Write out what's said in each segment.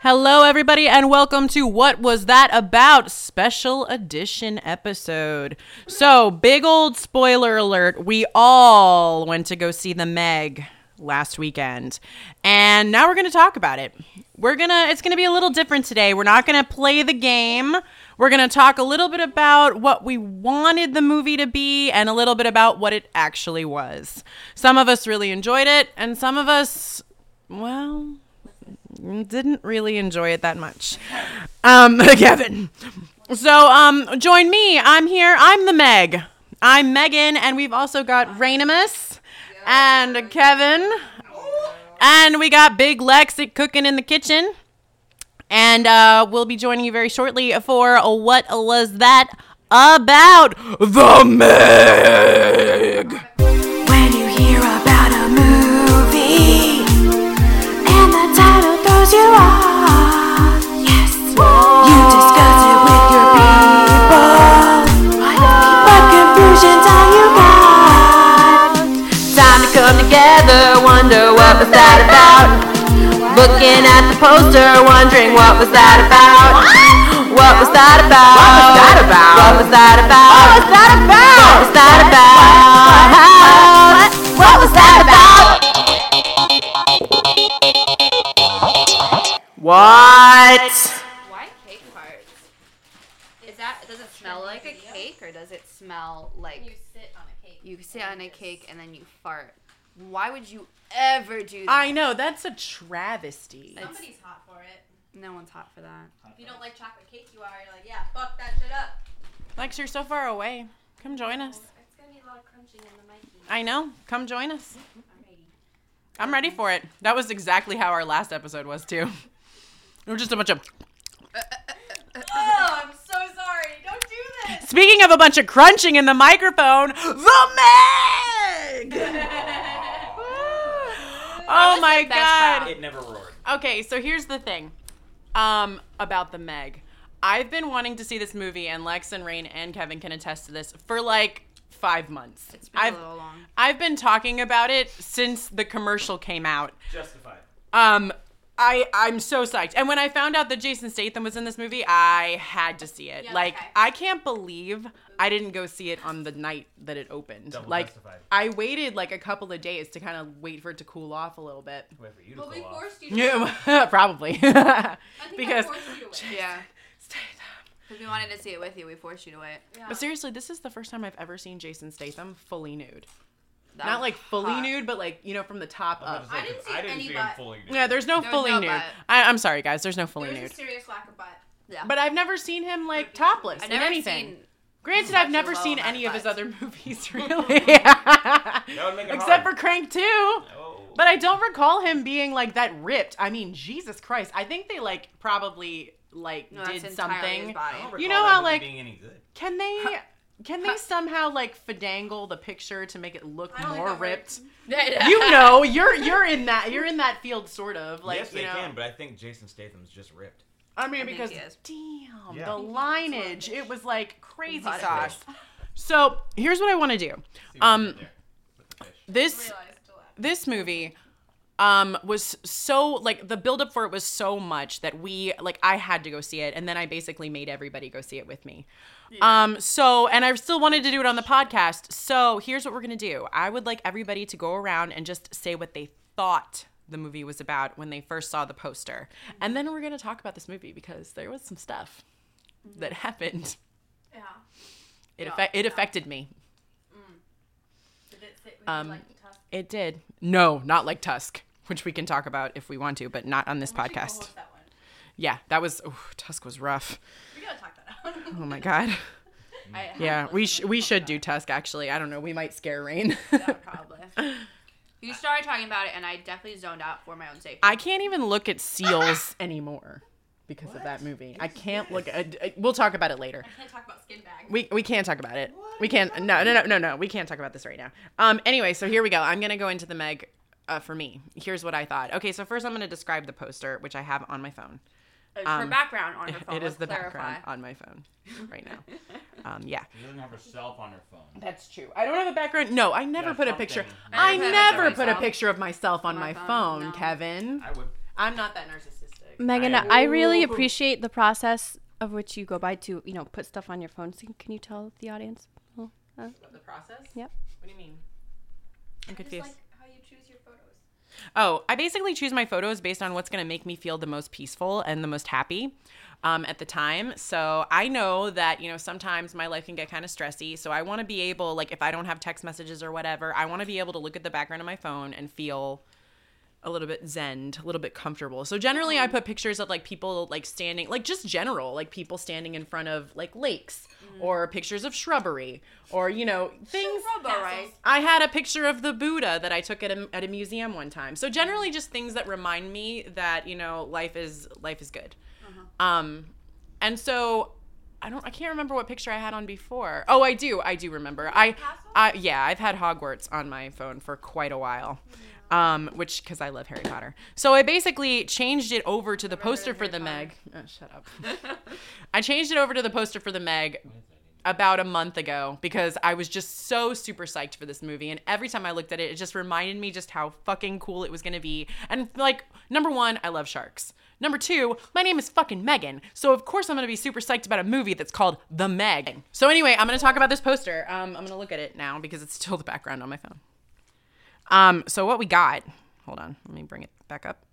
Hello, everybody, and welcome to What Was That About Special Edition episode. So, big old spoiler alert we all went to go see the Meg last weekend, and now we're going to talk about it. We're gonna, it's gonna be a little different today. We're not gonna play the game. We're gonna talk a little bit about what we wanted the movie to be and a little bit about what it actually was. Some of us really enjoyed it, and some of us, well, didn't really enjoy it that much. Um, Kevin. So, um, join me. I'm here. I'm the Meg. I'm Megan, and we've also got Rainimus and Kevin, and we got Big Lex cooking in the kitchen. And uh, we'll be joining you very shortly for what was that about? The Meg. Looking at the poster, wondering what was that about? What was that about? What was that about? What was that about? What was that about? What was that about? What was that about? What? Why cake parts? Is that does it smell like a cake or does it smell like You sit on a cake. you sit on a cake and then you fart? Why would you ever do that? I know that's a travesty. Somebody's hot for it. No one's hot for that. If you don't like chocolate cake, you are. You're like, yeah, fuck that shit up. Lex, you're so far away. Come join us. Oh, it's gonna be a lot of crunching in the mic. I know. Come join us. I'm ready. I'm ready for it. That was exactly how our last episode was too. It was just a bunch of. Oh, I'm so sorry. Don't do this. Speaking of a bunch of crunching in the microphone, the Meg. oh my best god. It never roared. Okay, so here's the thing, um, about the Meg. I've been wanting to see this movie, and Lex and Rain and Kevin can attest to this for like five months. It's been I've, a little long. I've been talking about it since the commercial came out. Justified. Um, I I'm so psyched. And when I found out that Jason Statham was in this movie, I had to see it. Yeah, like okay. I can't believe I didn't go see it on the night that it opened. Double like justified. I waited like a couple of days to kind of wait for it to cool off a little bit. Wait for you to Well, we cool off. forced you to. Yeah, probably. Because you to. Yeah. Statham. Because we wanted to see it with you, we forced you to wait. Yeah. But seriously, this is the first time I've ever seen Jason Statham fully nude. That Not like fully hot. nude, but like you know from the top I, was up. about I didn't 'cause see I didn't any see butt. him fully. nude. Yeah, there's no There fully no nude. butt. I, I'm sorry, guys. There's no fully There was nude. a serious lack of butt. Yeah. But I've never seen him like topless I've in never anything. seen Granted, I've never seen amount any of his other movies, really. would make it Except hard. for Crank 2. Oh. But I don't recall him being like that ripped. I mean, Jesus Christ. I think they like probably like No, did something. body. I don't You know how, like- being any good. Can they can they somehow like finagle the picture to make it look I more that ripped? You know, you're you're in that you're in that field sort of like yes, you they know. can, but I think Jason Statham's just ripped. I mean, I because damn, Yeah. the lineage, it was like crazy sauce. So here's what I want to do. Um, you did there with the fish. This Realized to laugh. this movie um was so like the build up for it was so much that we like I had to go see it and then I basically made everybody go see it with me. Um so and I still wanted to do it on the podcast. So here's what we're going to do. I would like everybody to go around and just say what they thought the movie was about when they first saw the poster. And then we're going to talk about this movie because there was some stuff that happened. Yeah. It Yeah. affe- it affected me. Did it sit with Um, like tusk? It did. No, not like Tusk, which we can talk about if we want to, but not on this podcast. that one. Yeah, that was ooh, Tusk was rough. We gotta talk that out. Oh my god. I Yeah, we sh- we should do Tusk actually. I don't know. We might scare Rain. Yeah, probably. You started talking about it, and I definitely zoned out for my own safety. I can't even look at seals anymore because of that movie. I can't look at. uh, We'll talk about it later. I can't talk about skin bag. We we can't talk about it. We can't. No no no no no. We can't talk about this right now. Um. Anyway, so here we go. I'm gonna go into the Meg. Uh, for me, here's what I thought. Okay, so first I'm gonna describe the poster, which I have on my phone. It's um, her background on her phone. It is the clarify. background on my phone right now. Um, yeah. She doesn't have herself on her phone. That's true. I don't have a background. No, I never Yeah, put a picture. I I never put a picture of put a myself picture of myself on on my my phone, phone, no. Kevin. I would. I'm not that narcissistic. Megan, I. I really appreciate the process of which you go by to, you know, put stuff on your phone. So can you tell the audience? Well, uh, The process? Yep. What do you mean? I'm Just confused. like how you choose your photos. Oh, I basically choose my photos based on what's going to make me feel the most peaceful and the most happy um, at the time. So I know that, you know, sometimes my life can get kind of stressy. So I want to be able, like, if I don't have text messages or whatever, I want to be able to look at the background of my phone and feel a little bit zen, a little bit comfortable. So generally I put pictures of like people like standing, like just general, like people standing in front of like lakes or pictures of shrubbery or, you know, things. Right. I had a picture of the Buddha that I took at a, at a museum one time. So generally, just things that remind me that you know life is life is good. Um, and so I don't I can't remember what picture I had on before. Oh, I do. I do remember. I, I yeah, I've had Hogwarts on my phone for quite a while. Um, which because I love Harry Potter. So I basically changed it over to the poster for the Meg. Oh, shut up. I changed it over to the poster for the Meg about a month ago because I was just so super psyched for this movie. And every time I looked at it, it just reminded me just how fucking cool it was gonna be. And like, number one, I love sharks. Number two, my name is fucking Megan. So of course I'm gonna be super psyched about a movie that's called The Meg. So anyway, I'm gonna talk about this poster. Um, I'm gonna look at it now because it's still the background on my phone. Um, so what we got, hold on, let me bring it back up.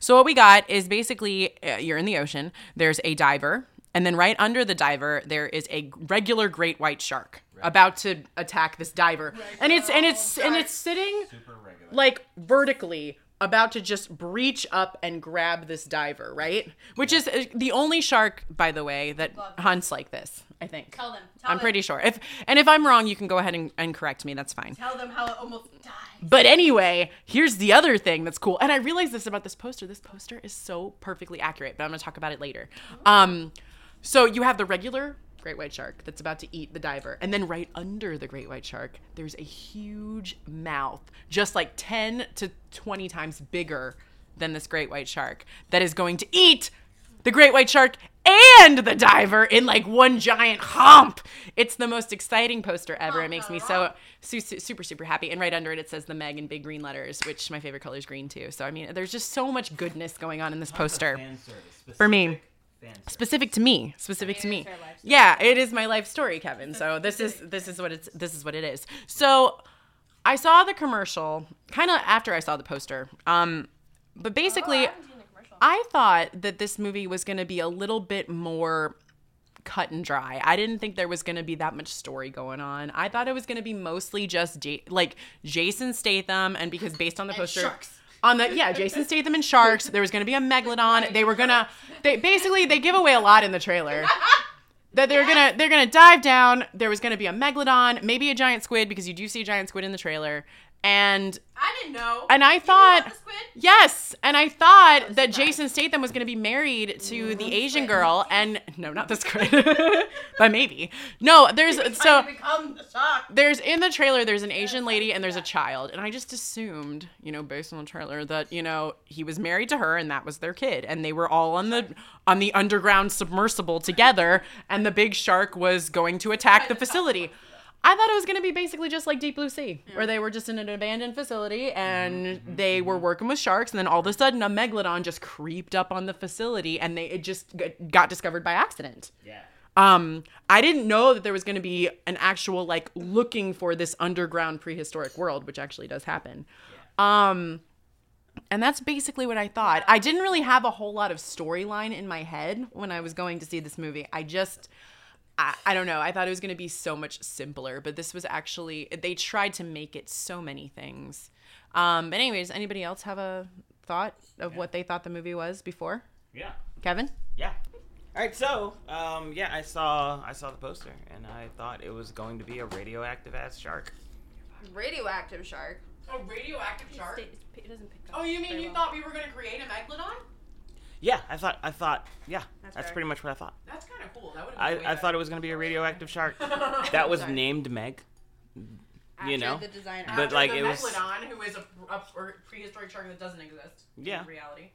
So what we got is basically uh, you're in the ocean. There's a diver, and then right under the diver there is a regular great white shark about to attack this diver, and it's and it's and it's sitting Super regular. like vertically about to just breach up and grab this diver, right? Which is uh, the only shark, by the way, that hunts like this. I think. Tell them. Tell I'm them. pretty sure. If and if I'm wrong, you can go ahead and, and correct me. That's fine. Tell them how it almost died. But anyway, here's the other thing that's cool. And I realized this about this poster. This poster is so perfectly accurate, but I'm going to talk about it later. Um so you have the regular great white shark that's about to eat the diver. And then right under the great white shark, there's a huge mouth, just like 10 to 20 times bigger than this great white shark that is going to eat the great white shark and the diver in like one giant hump. It's the most exciting poster ever. It makes me so su- su- super super happy. And right under it, it says the Meg in big green letters, which my favorite color is green too. So I mean, there's just so much goodness going on in this poster. For me. Specific fan. Specific to me, specific to me. Yeah, it is my life story, Kevin. So this is this is what it's this is what it is. So I saw the commercial kind of after I saw the poster. Um, but basically, I thought that this movie was going to be a little bit more cut and dry. I didn't think there was going to be that much story going on. I thought it was going to be mostly just J- like Jason Statham, and because based on the poster. On the yeah, Jason Statham and sharks. There was gonna be a megalodon. They were gonna they basically they give away a lot in the trailer. That they're gonna they're gonna dive down. There was gonna be a megalodon, maybe a giant squid because you do see a giant squid in the trailer. And I didn't know. and I thought squid? yes, and I thought that Jason Statham was going to be married to the Asian girl, and no, not the squid, but maybe. No. There's so there's in the trailer there's an Asian lady and there's a child, and I just assumed you know based on the trailer that you know he was married to her and that was their kid, and they were all on the on the underground submersible together, and the big shark was going to attack the facility. I thought it was going to be basically just like Deep Blue Sea, where they were just in an abandoned facility and they were working with sharks, and then all of a sudden a megalodon just creeped up on the facility, and they it just got discovered by accident. Yeah. Um, I didn't know that there was going to be an actual like looking for this underground prehistoric world, which actually does happen. Um, and that's basically what I thought. I didn't really have a whole lot of storyline in my head when I was going to see this movie. I just, I, I don't know. I thought it was going to be so much simpler, but this was actually, they tried to make it so many things. Um, but, anyways, anybody else have a thought of what they thought the movie was before? Yeah. Kevin? Yeah. All right, so um, yeah, I saw I saw the poster and I thought it was going to be a radioactive ass shark. Radioactive shark. A radioactive shark? It doesn't pick up. Oh, you mean you thought we were going to create a megalodon? Yeah, I thought I thought yeah, that's, fair. pretty much what I thought. That's kind of cool. That would I, I thought it was going to be a radioactive shark that was named Meg. You know, the designer. but like the it was. megalodon, who is a, a prehistoric shark that doesn't exist. Yeah. In reality.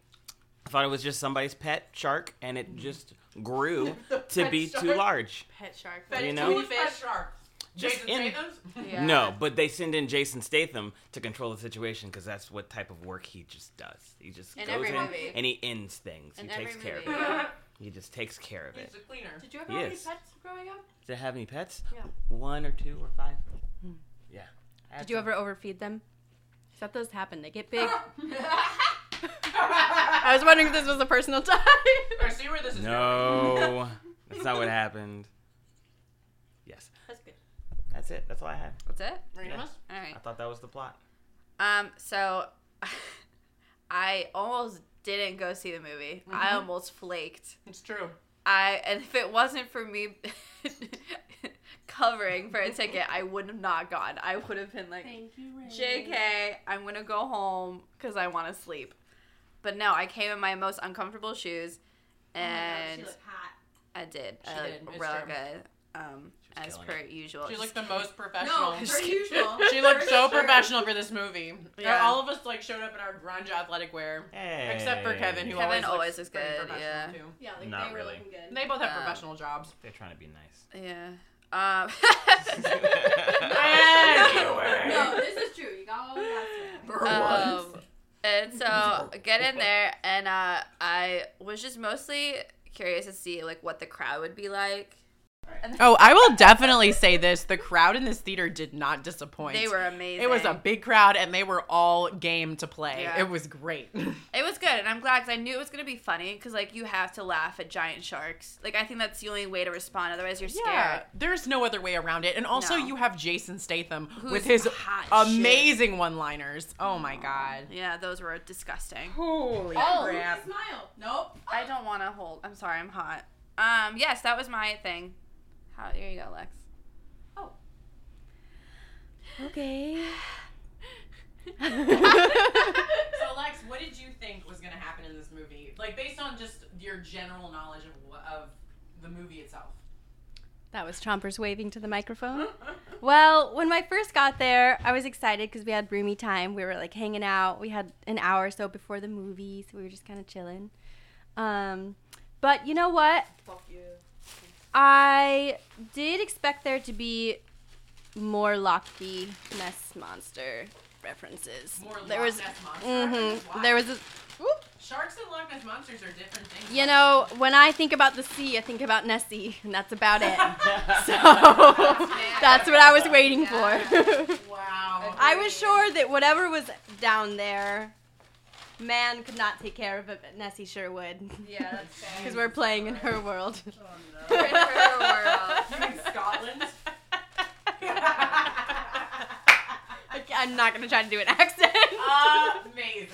I thought it was just somebody's pet shark, and it just grew to be too large. pet shark. You know? fish shark. Just Jason in. Statham's? Yeah. No, but they send in Jason Statham to control the situation because that's what type of work he just does. He just In goes in movie. and he ends things. In he takes every care movie. of it. He just takes care of it. He's a cleaner. Did you ever have any pets growing up? Did it have any pets? Yeah. One or two or five? Hmm. Yeah. I had Did you some. ever overfeed them? 'Cause That does happen. They get big. I was wondering if this was a personal time. I see where this is going. No, that's not what happened. Yes, That's it. That's all I had. That's it. Remus? All right. I thought that was the plot. Um. So, I almost didn't go see the movie. I almost flaked. It's true. I and if it wasn't for me covering for a ticket, I would have not gone. I would have been like, Thank you, Ray. "JK, I'm gonna go home because I want to sleep." But no, I came in my most uncomfortable shoes, Oh my God, and she looked hot. I did. She I did, looked it's real true. good. Um, was as killing per usual. She Just looked the most professional. No, per usual. She looked For so sure. professional for this movie. Yeah. All of us like showed up in our grunge athletic wear, Hey. except for Kevin, who Kevin always, always looks is pretty good, professional, yeah. Too. Yeah, like Not they were really. looking good. They both have Um, professional jobs. They're trying to be nice. Yeah. Um. no, this is true. You got all of that. um, and so get in there, and uh, I was just mostly curious to see like what the crowd would be like. Oh, I will definitely say this: the crowd in this theater did not disappoint. They were amazing. It was a big crowd, and they were all game to play. Yeah. It was great. It was good, and I'm glad because I knew it was gonna be funny. Because like you have to laugh at giant sharks. Like I think that's the only way to respond. Otherwise, you're Yeah, scared. there's no other way around it. And also, No. you have Jason Statham Who's with his hot shit. amazing one-liners. Oh my god! Yeah, those were disgusting. Holy Oh. crap! Smile. Nope. I don't want to hold. I'm sorry, I'm hot. Um, yes, that was my thing. How? Here you go, Lex. Oh. Okay. So, Lex, what did you think was going to happen in this movie? Like, based on just your general knowledge of, of the movie itself. That was Chompers waving to the microphone. Well, when I first got there, I was excited because we had roomy time. We were like hanging out. We had an hour or so before the movie, so we were just kind of chilling. Um, but you know what? Fuck you. I did expect there to be more Loch Ness monster references. More there Loch was, Ness monster mhm. Why? there was a. Whoop. Sharks and Loch Ness monsters are different things. You know, when I think about the sea, I think about Nessie, and that's about it. so that's what I was waiting for. Wow. I was sure that whatever was down there, man could not take care of it, but Nessie sure would. Yeah, that's fair. Because we're playing in her world. We're in her world. You mean Scotland? I- I'm not going to try to do an accent. Amazing.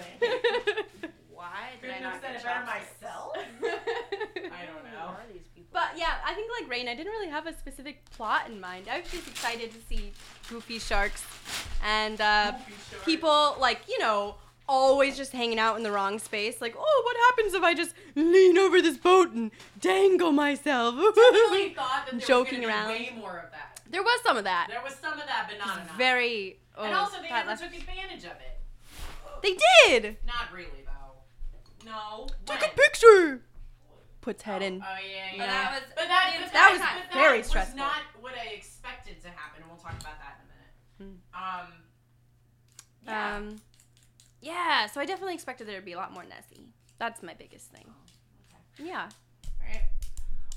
Why did Couldn't I have not said get it better myself. I don't know. But yeah, I think like Rain, I didn't really have a specific plot in mind. I was just excited to see goofy sharks and uh, Goofy sharks. people like you know always just hanging out in the wrong space. Like, oh, what happens if I just lean over this boat and dangle myself? really thought that there Joking was around. be way more of that. there was some of that. There was some of that, but not enough. Very. Oh, and also, they that never left- took advantage of it. They did. Not really, though. No. Take When? a picture. Puts head in. Oh yeah, yeah. But that was- but that, but That was but that very was stressful. not what I expected to happen. and We'll talk about that in a minute. Um. Yeah. Um, yeah, so I definitely expected there to be a lot more Nessie. That's my biggest thing. Yeah. All right.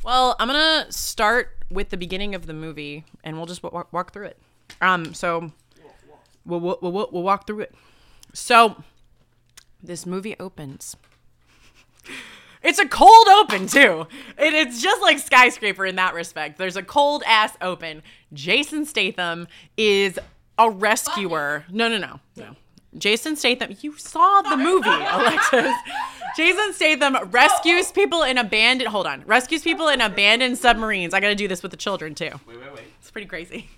Well, I'm gonna start with the beginning of the movie, and we'll just walk, walk through it. Um, so we'll, we'll, we'll, we'll walk through it. So this movie opens. It's a cold open too. It, it's just like skyscraper in that respect. There's a cold ass open. Jason Statham is a rescuer. No, no, no, no. Jason Statham. You saw the movie, Alexis. Jason Statham rescues people in abandoned. Hold on, rescues people in abandoned submarines. I got to do this with the children too. Wait, wait, wait. It's pretty crazy.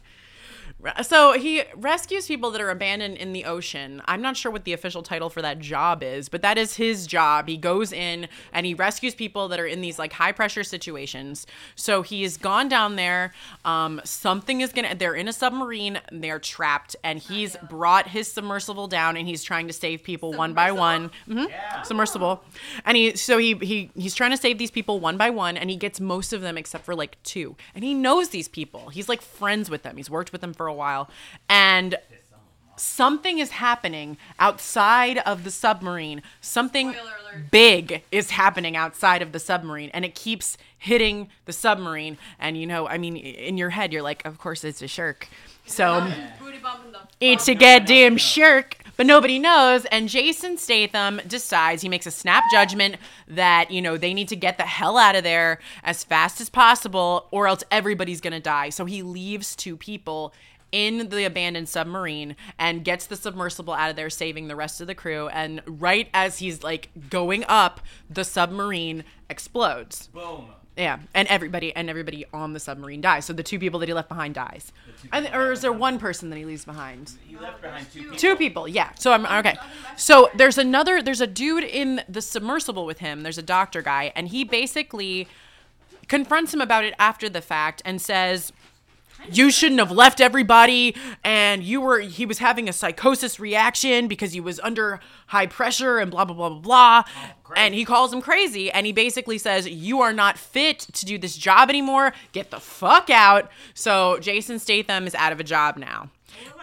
So he rescues people that are abandoned in the ocean. I'm not sure what the official title for that job is, but that is his job. He goes in and he rescues people that are in these like high pressure situations. So he's gone down there. Um, something is gonna. They're in a submarine. They're trapped, and he's brought his submersible down, and he's trying to save people one by one. hmm Submersible, and he so he he he's trying to save these people one by one, and he gets most of them except for like two, and he knows these people. He's like friends with them. He's worked with them for a while, and something is happening outside of the submarine. Something big is happening outside of the submarine, and it keeps hitting the submarine. And you know, I mean, in your head, you're like, of course it's a shark. So it's a goddamn shark. But nobody knows, and Jason Statham decides he makes a snap judgment that you know they need to get the hell out of there as fast as possible, or else everybody's gonna die. So he leaves two people in the abandoned submarine and gets the submersible out of there, saving the rest of the crew. And right as he's like going up, the submarine explodes. Boom. Yeah, and everybody and everybody on the submarine dies. So the two people that he left behind dies, and, or is there one person that he leaves behind? He left behind two people. Two people, yeah. So I'm okay. So there's another. There's a dude in the submersible with him. There's a doctor guy, and he basically confronts him about it after the fact and says you shouldn't have left everybody and you were he was having a psychosis reaction because he was under high pressure and blah blah blah blah blah. And he calls him crazy and he basically says you are not fit to do this job anymore. Get the fuck out. So jason statham is out of a job now.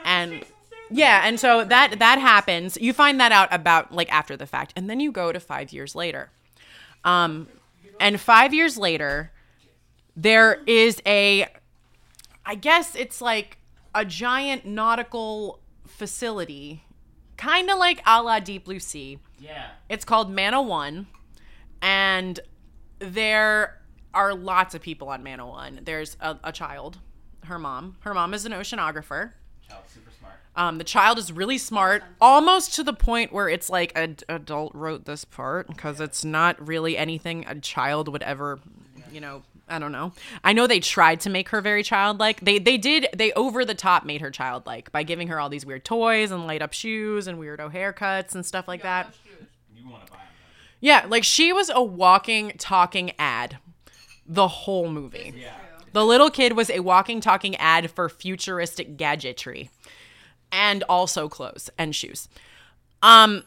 And yeah and so that that happens. You find that out about like after the fact. And then you go to five years later. Um and five years later there is a I guess it's like a giant nautical facility, kind of like a la Deep Blue Sea. Yeah. It's called Mana One, and there are lots of people on Mana One. There's a, a child, her mom. Her mom is an oceanographer. Child, super smart. Um, the child is really smart, almost to the point where it's like an adult wrote this part because it's not really anything a child would ever, you know. I don't know. I know they tried to make her very childlike. They they did they over the top made her childlike by giving her all these weird toys and light up shoes and weirdo haircuts and stuff like that. You want to buy them? Yeah, like she was a walking, talking ad the whole movie. Yeah. The little kid was a walking, talking ad for futuristic gadgetry and also clothes and shoes. Um,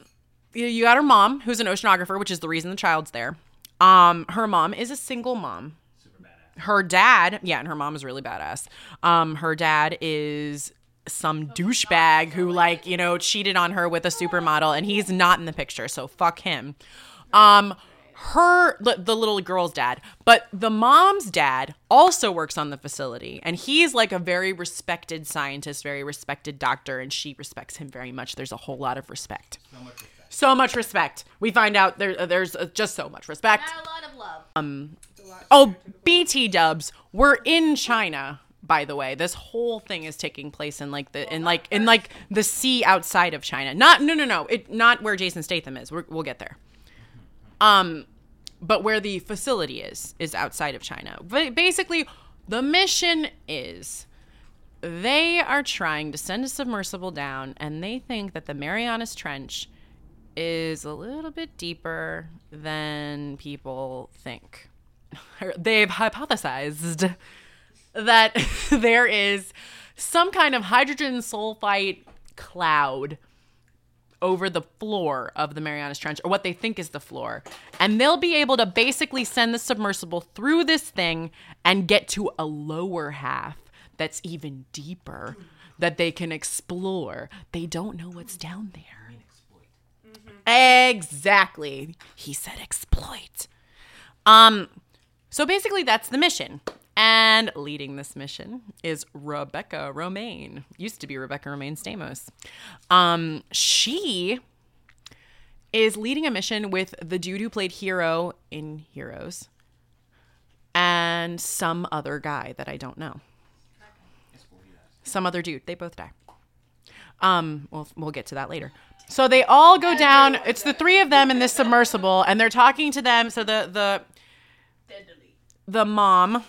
you- you got her mom, who's an oceanographer, which is the reason the child's there. Um, her mom is a single mom. Her dad, yeah, and her mom is really badass. Um, her dad is some douchebag who like you know cheated on her with a supermodel and he's not in the picture so fuck him. Um her the, the little girl's dad but the mom's dad also works on the facility and he's like a very respected scientist very respected doctor and she respects him very much. There's a whole lot of respect. So much respect. so much respect. We find out there there's just so much respect. Not a lot of love. Oh, BT dubs. We're in China, by the way. This whole thing is taking place in like the in like in like the sea outside of China. Not no no no. It not where Jason Statham is. We're, we'll get there. Um, but where the facility is is outside of China. But basically, the mission is they are trying to send a submersible down, and they think that the Marianas Trench is a little bit deeper than people think. They've hypothesized that there is some kind of hydrogen sulfide cloud over the floor of the Marianas Trench, or what they think is the floor. And they'll be able to basically send the submersible through this thing and get to a lower half that's even deeper that they can explore. They don't know what's down there. Exactly. He said exploit. Um so basically that's the mission. And leading this mission is Rebecca Romijn. Used to be Rebecca Romijn Stamos. Um she is leading a mission with the dude who played Hiro in Heroes and some other guy that I don't know. Some other dude. They both die. Um, we'll we'll get to that later. So they all go down. It's the three of them in this submersible, and they're talking to them. So the the the mom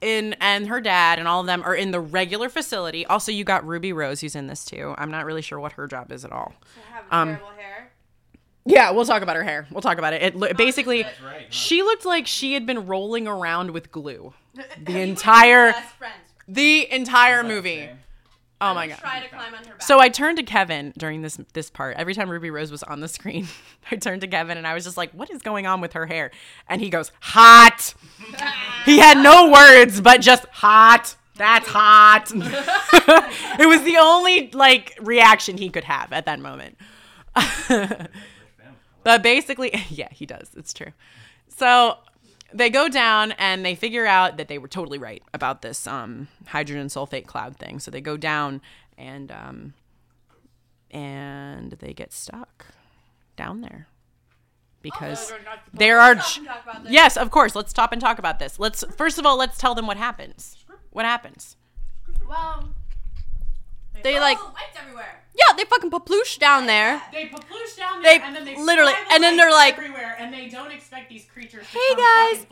in and her dad and all of them are in the regular facility. Also, you got Ruby Rose who's in this too. I'm not really sure what her job is at all. Um, terrible hair. Yeah, we'll talk about her hair. We'll talk about it. It lo- basically right, huh? she looked like she had been rolling around with glue the entire the entire movie. Oh my god. Try to climb on her back. So I turned to Kevin during this this part. Every time Ruby Rose was on the screen, I turned to Kevin and I was just like, "What is going on with her hair?" And he goes, "Hot." he had no words, but just hot. That's hot. it was the only like reaction he could have at that moment. but basically, yeah, he does. It's true. So they go down and they figure out that they were totally right about this um, hydrogen sulfate cloud thing. So they go down and um, and they get stuck down there because there are. Yes, of course. Let's stop and talk about this. Let's first of all let's tell them what happens. What happens? well, they like lights everywhere. Yeah, they fucking paploosh down there. They paploosh down They and then they literally- and then they're like- everywhere, and they don't expect these creatures. To Hey, guys,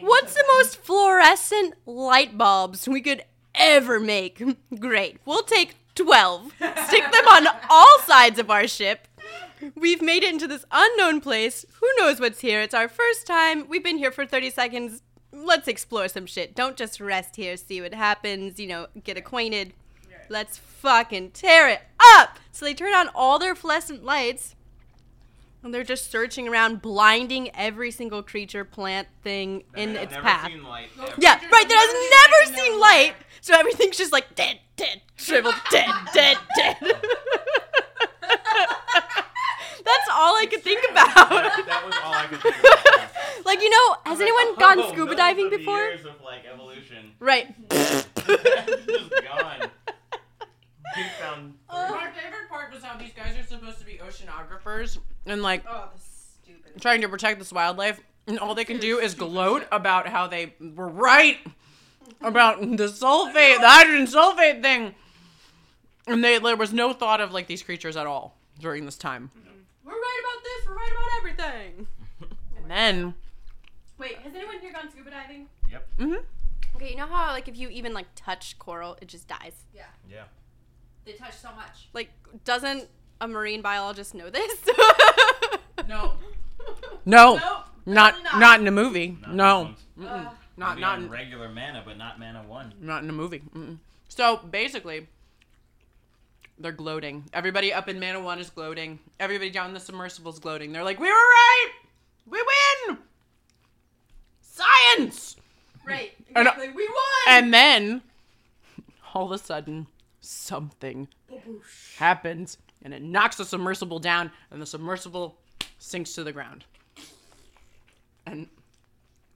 What's the most fluorescent light bulbs we could ever make? Great. We'll take 12. Stick them on all sides of our ship. We've made it into this unknown place. Who knows what's here? It's our first time. We've been here for 30 seconds. Let's explore some shit. Don't just rest here, see what happens, you know, get acquainted. Let's fucking tear it up. So they turn on all their fluorescent lights. And they're just searching around, blinding every single creature, plant, thing in its path. Yeah, right. That has never seen light, so everything's just like dead, dead, shriveled, dead, dead, dead. That's all I could think about. that was all I could think about. Like you know, has anyone gone scuba diving before? Years of like evolution, Right. just gone. We found My favorite part was how these guys are supposed to be oceanographers and like Oh, this stupid. trying to protect this wildlife, and all they can do is gloat about how they were right about the sulfate, the hydrogen sulfate thing, and they there was no thought of like these creatures at all during this time. We're right about this. We're right about everything. And then Wait, has anyone here gone scuba diving? Yep. Mm-hmm. Okay, you know how like if you even like touch coral, it just dies. Yeah. Yeah. They touch so much. Like, doesn't a marine biologist know this? no, no, Nope. not not. not in a movie. Not No, this not Maybe not in, regular mana, but not mana one. not in a movie. Mm-mm. So basically, they're gloating. Everybody up in Mana One is gloating. Everybody down in the submersible is gloating. They're like, "We were right. We win. Science." right. And- Exactly. we won. And then, all of a sudden, something happens, and it knocks the submersible down, and the submersible sinks to the ground. And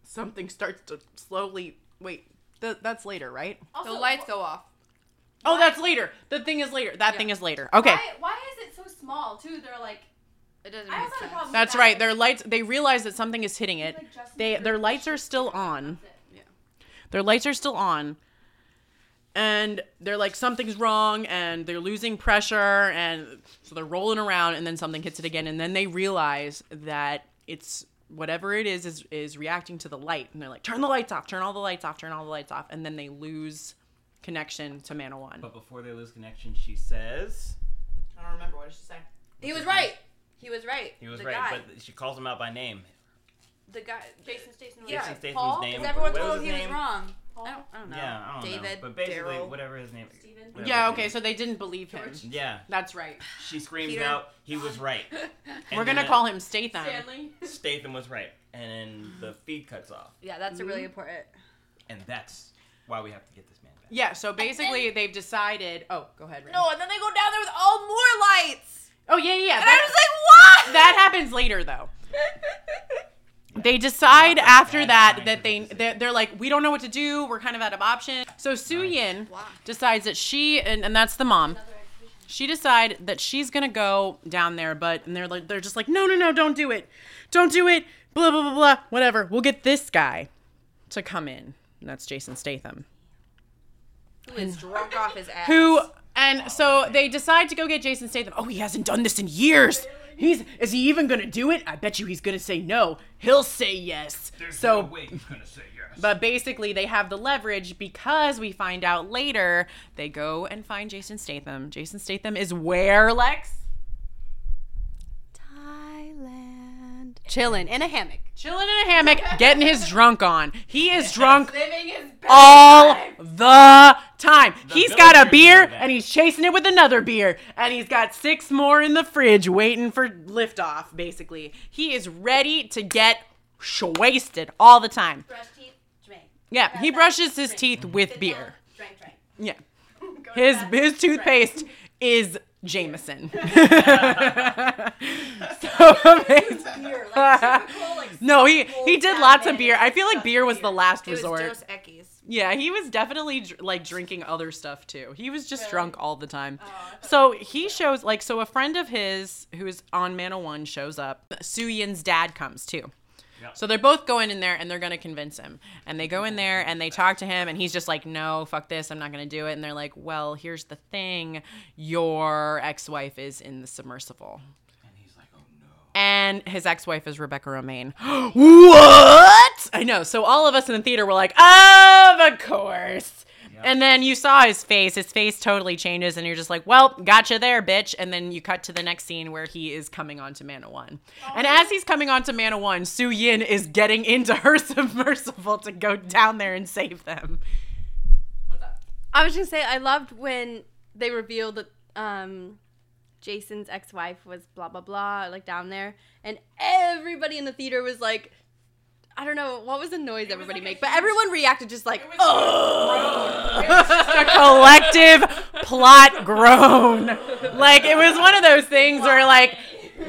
something starts to slowly. Wait, th- that's later, right? The lights go off. Oh, that's later. The thing is later. That thing is later. Okay. Why, why is it so small too? They're like. It doesn't I make also a sense. problem. That's with right. Their lights. They realize that something is hitting it. Like, They their their lights are still on. That's it. Their lights are still on. And they're like something's wrong and they're losing pressure and so they're rolling around and then something hits it again and then they realize that it's whatever it is is is reacting to the light and they're like turn the lights off, turn all the lights off, turn all the lights off and then they lose connection to Mana 1. But before they lose connection, she says I don't remember what did she say? He was right. He was right. he was the right, Guy. but she calls him out by name. the guy. Jason Statham. Yeah, Jason Statham's Paul. name. Everyone told him his he was name? Wrong. I don't, I don't know. Yeah, I don't know. David. But basically, Daryl. whatever his name. whatever Yeah, okay, so they didn't believe him. Yeah, That's right. she screams Peter. out, "He was right." We're going to then call him Statham. Stanley. Statham was right, and then the feed cuts off, Yeah, that's a really mm-hmm. important. and that's why we have to get this man back. Yeah, so basically they've decided. Oh, go ahead. Ren. No, and then they go down there with all more lights. Oh yeah, yeah. And that- I was like, what? that happens later though. They decide after that that they they're, they're like we don't know what to do. We're kind of out of options. So Su Yin decides that she and, and that's the mom. She decide that she's gonna go down there, but and they're like they're just like no no no don't do it, don't do it. Blah blah blah blah. Whatever. We'll get this guy to come in. And that's Jason Statham. Who is drunk off his ass. Who and so they decide to go get Jason Statham. Oh, he hasn't done this in years. He's is he even gonna do it? I bet you he's gonna say no. He'll say yes. so way he's gonna say yes. but basically, they have the leverage because we find out later they go and find Jason Statham. Jason Statham is where, Lex? Chilling in a hammock. Chilling in a hammock, getting his drunk on. He is drunk Living his best all the time. He's got a beer and he's chasing it with another beer. And he's got six more in the fridge waiting for liftoff, basically. He is ready to get wasted all the time. Brush teeth, drink. Yeah, he brushes his teeth with beer. Drink, drink. Yeah. His his toothpaste is Jameson. so amazing. no, he he did lots of beer. I feel like beer was the last resort. Yeah, he was definitely like drinking other stuff too. He was just drunk all the time. So he shows like so a friend of his who's on Mana One shows up. Su Yin's dad comes too. So they're both going in there and they're gonna convince him. And they go in there and they talk to him and he's just like, No, fuck this, I'm not gonna do it. And they're like, Well, here's the thing, your ex-wife is in the submersible. and he's like, oh no. And his ex-wife is Rebecca Romijn. what? I know. So all of us in the theater were like, of course. And then you saw his face. His face totally changes, and you're just like, "Well, gotcha there, bitch." And then you cut to the next scene where he is coming onto Mana One, and as he's coming onto Mana One, Su Yin is getting into her submersible to go down there and save them. I was gonna say I loved when they revealed that um, Jason's ex-wife was blah blah blah like down there, and everybody in the theater was like, I don't know what was the noise everybody make, but everyone reacted just like, a collective plot groan. Like it was one of those things where like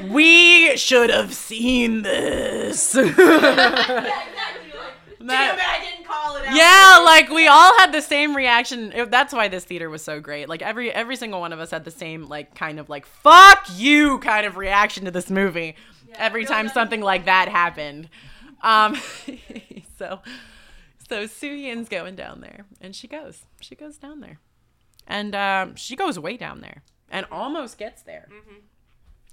we should have seen this. That- I didn't call it out. yeah, like we all had the same reaction. It- That's why this theater was so great. Like every every single one of us had the same like kind of like fuck you kind of reaction to this movie every time something like that happened. Um so so Su Yin's going down there and she goes. She goes down there. And um, she goes way down there and almost gets there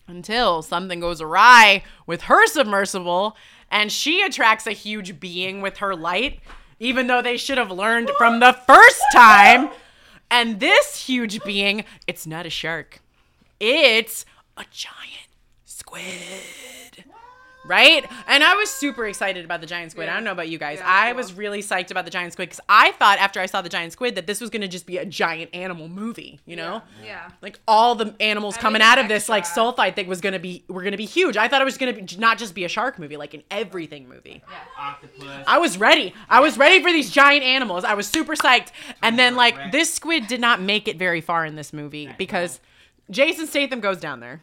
until something goes awry with her submersible and she attracts a huge being with her light, even though they should have learned from the first time. And this huge being, it's not a shark, it's a giant squid. Right? And I was super excited about the giant squid. I don't know about you guys. I was really psyched about the giant squid because I thought after I saw the giant squid that this was going to just be a giant animal movie, you know? Yeah. like all the animals coming out of this like extra. sulfide thing was gonna be were gonna be huge. I thought it was gonna be not just be a shark movie, like an everything movie. Yeah. Octopus. I was ready. I was ready for these giant animals. I was super psyched. And then like this squid did not make it very far in this movie because Jason Statham goes down there.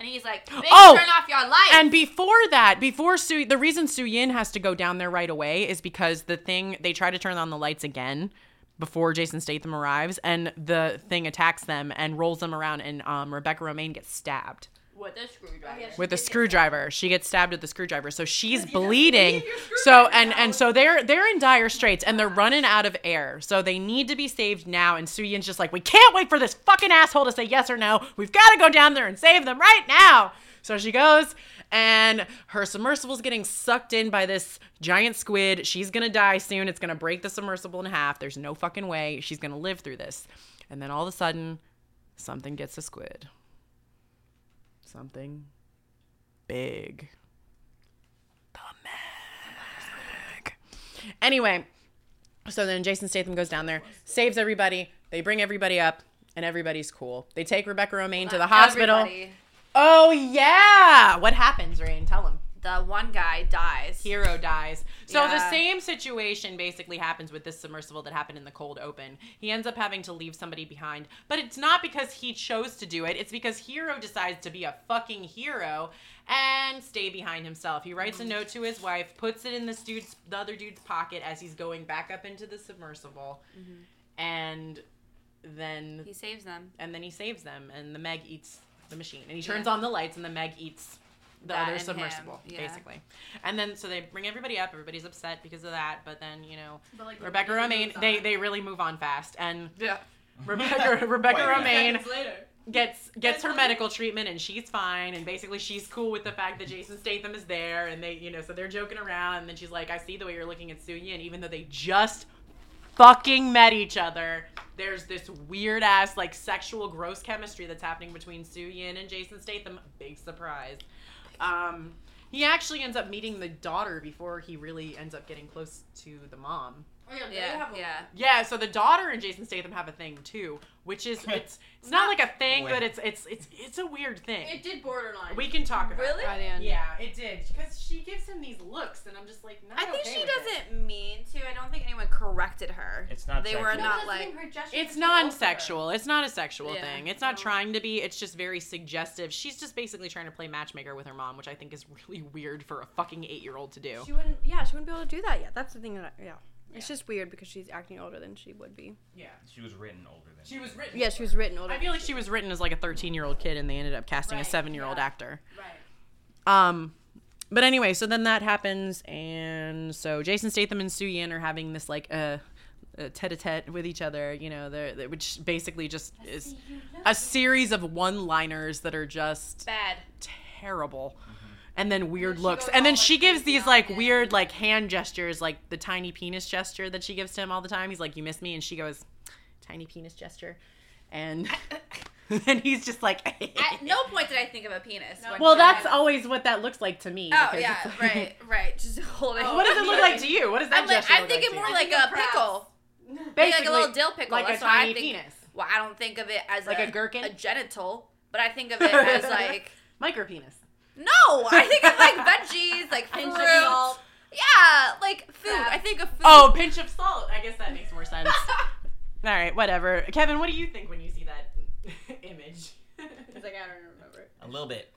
And he's like, "Bitch, Oh! turn off your lights. And before that, before Su, the reason Su Yin has to go down there right away is because the thing they try to turn on the lights again before Jason Statham arrives, and the thing attacks them and rolls them around, and um, Rebecca Romijn gets stabbed with a screwdriver. with a screwdriver. She gets stabbed with the screwdriver, so she's bleeding. So and and so they're they're in dire straits, and they're running out of air. So they need to be saved now. And Su Yin's just like, we can't wait for this fucking asshole to say yes or no. We've got to go down there and save them right now. So she goes, and her submersible's getting sucked in by this giant squid. She's gonna die soon. It's gonna break the submersible in half. There's no fucking way she's gonna live through this. And then all of a sudden, something gets a squid. Something big. The Meg. Anyway, so then Jason Statham goes down there, saves everybody. They bring everybody up, and everybody's cool. They take Rebecca Romijn to the hospital. Everybody. Oh yeah, what happens, Rain? Tell him. The one guy dies. Hiro dies. So the same situation basically happens with this submersible that happened in the cold open. He ends up having to leave somebody behind, but it's not because he chose to do it. It's because Hiro decides to be a fucking hero and stay behind himself. He writes a mm-hmm. note to his wife, puts it in this dude's the other dude's pocket as he's going back up into the submersible, mm-hmm. and then He saves them. and then he saves them and the meg eats the machine and he turns on the lights and the meg eats the That other submersible yeah. basically. And then so they bring everybody up everybody's upset because of that but then you know like, rebecca really romijn they they really move on fast and Yeah. rebecca rebecca romijn gets gets her medical treatment and she's fine and basically she's cool with the fact that Jason Statham is there and they you know so they're joking around and then she's like I see the way you're looking at Su Yin even though they just fucking met each other there's this weird ass like sexual gross chemistry that's happening between Su Yin and Jason Statham. Big surprise um he actually ends up meeting the daughter before he really ends up getting close to the mom Oh, yeah, they Yeah, have a- yeah. yeah, so the daughter and Jason Statham have a thing too, which is it's it's not like a thing, Wait. but it's it's it's it's a weird thing. It did borderline. we can talk about Really? that. By the. Yeah, it did because she gives him these looks, and I'm just like, not I think okay she doesn't mean to. I don't think anyone corrected her. It's not They were sexual. not like. It's non-sexual. It's not a sexual Yeah. thing. It's not trying to be. It's just very suggestive. She's just basically trying to play matchmaker with her mom, which I think is really weird for a fucking eight-year-old to do. She wouldn't. Yeah, she wouldn't be able to do that yet. That's the thing. That I, yeah. It's just weird because she's acting older than she would be. Yeah, She was written older than. she was written. Yeah, she was written older. I feel like she was written as like a 13-year-old kid, and they ended up casting a seven-year-old yeah. actor. Right. Um, but anyway, so then that happens, and so Jason Statham and Su Yin are having this like uh, a tete-a-tete with each other, you know, they're, they're- which basically just is a series of one-liners that are just Bad. terrible. And then weird she looks, and then she gives these like weird like hand gestures, like the tiny penis gesture that she gives to him all the time. He's like, "You miss me," and she goes, "Tiny penis gesture," and and he's just like, At no point did I think of a penis. when Well, she that's was- always what that looks like to me. Oh yeah, like- right, right. Just holding. What does it look like to you? What does that I'm like, gesture I'm thinking like more like a pickle, you? like, like a little dill pickle. like a That's why I tiny think. penis, Well, I don't think of it as Like a a gherkin? a genital, but I think of it as like micro penis. No. I think of like veggies, like Pinch of salt. Yeah, like food. Crab. I think of food. Oh, pinch of salt. I guess that makes more sense. All right, whatever. Kevin, what do you think when you see that image? He's like, I don't remember. A little bit.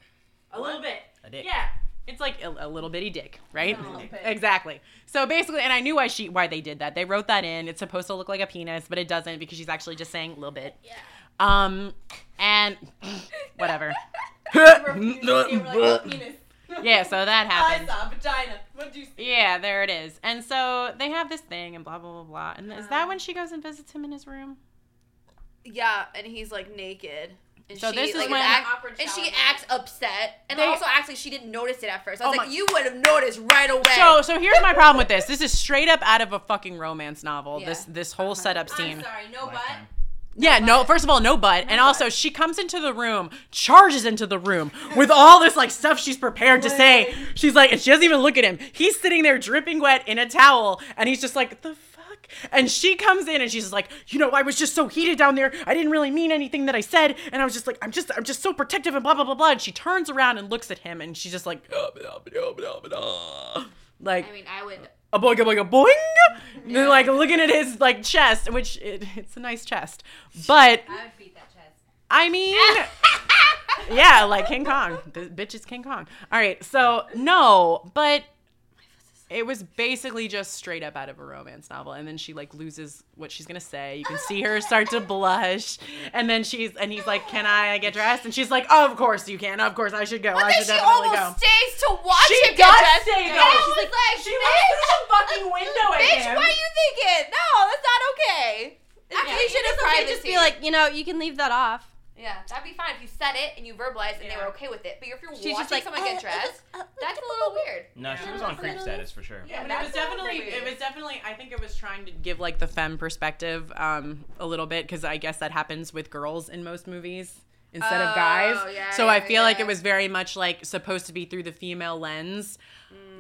A little bit. A dick. Yeah. It's like a, a little bitty dick, right? A. Exactly. So basically, and I knew why she why they did that. They wrote that in. It's supposed to look like a penis, but it doesn't because she's actually just saying a little bit. Yeah. Um, and whatever. Penis. yeah, so that happened. I saw vagina. What do you see? Yeah, there it is. And so they have this thing and blah blah blah blah. And is that uh-huh. when she goes and visits him in his room? Yeah, and he's like naked. And So she, this is like, when- act- and she acts upset, and They- also actually she didn't notice it at first. I was Oh like, my- you would have noticed right away. So so here's my problem with this. This is straight up out of a fucking romance novel. Yeah. This this whole setup scene. I'm sorry, no butt. Lifetime. Yeah, no, butt. first of all, no butt. and also, she comes into the room, charges into the room with all this like stuff she's prepared to say. She's like, and she doesn't even look at him. He's sitting there dripping wet in a towel, and he's just like, the fuck? And she comes in and she's just like, you know, I was just so heated down there. I didn't really mean anything that I said. And I was just like, I'm just, I'm just so protective and blah, blah, blah, blah. And she turns around and looks at him and she's just like, like, I mean, I would. A boing, a boing, a boing. And then, like looking at his like chest, which it, it's a nice chest, but I would beat that chest. I mean, yeah, like King Kong. The bitch is King Kong. All right, so no, but it was basically just straight up out of a romance novel, and then she like loses what she's gonna say. You can see her start to blush, and then she's and he's like, "Can I get dressed?" And she's like, "Of course you can. Of course I should go. But I then should she definitely almost go." stays to watch She him get dressed. stay And. I She's was like, like, She bitch, looks through the fucking window at bitch, him. what are you thinking? No, that's not okay. Actually, you should have Okay, privacy. just be like, you know, you can leave that off. Yeah, that'd be fine if you said it and you verbalized and they were okay with it. But if you're She's watching just like, someone uh, get dressed, uh, uh, that's a little weird. No, she was on creep status for sure. Yeah, but it was definitely weird. it was definitely I think it was trying to give like the femme perspective um a little bit because I guess that happens with girls in most movies instead of oh, guys. Oh, yeah, so I yeah, feel like it was very much like supposed to be through the female lens,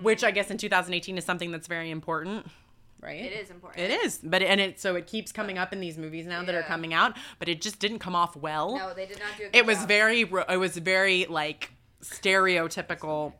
which I guess in mm. 2018 is something that's very important. Right. It is important. It is, but and it so it keeps coming up in these movies now that are coming out, but it just didn't come off well. No, they did not do good it was job. very it was very like stereotypical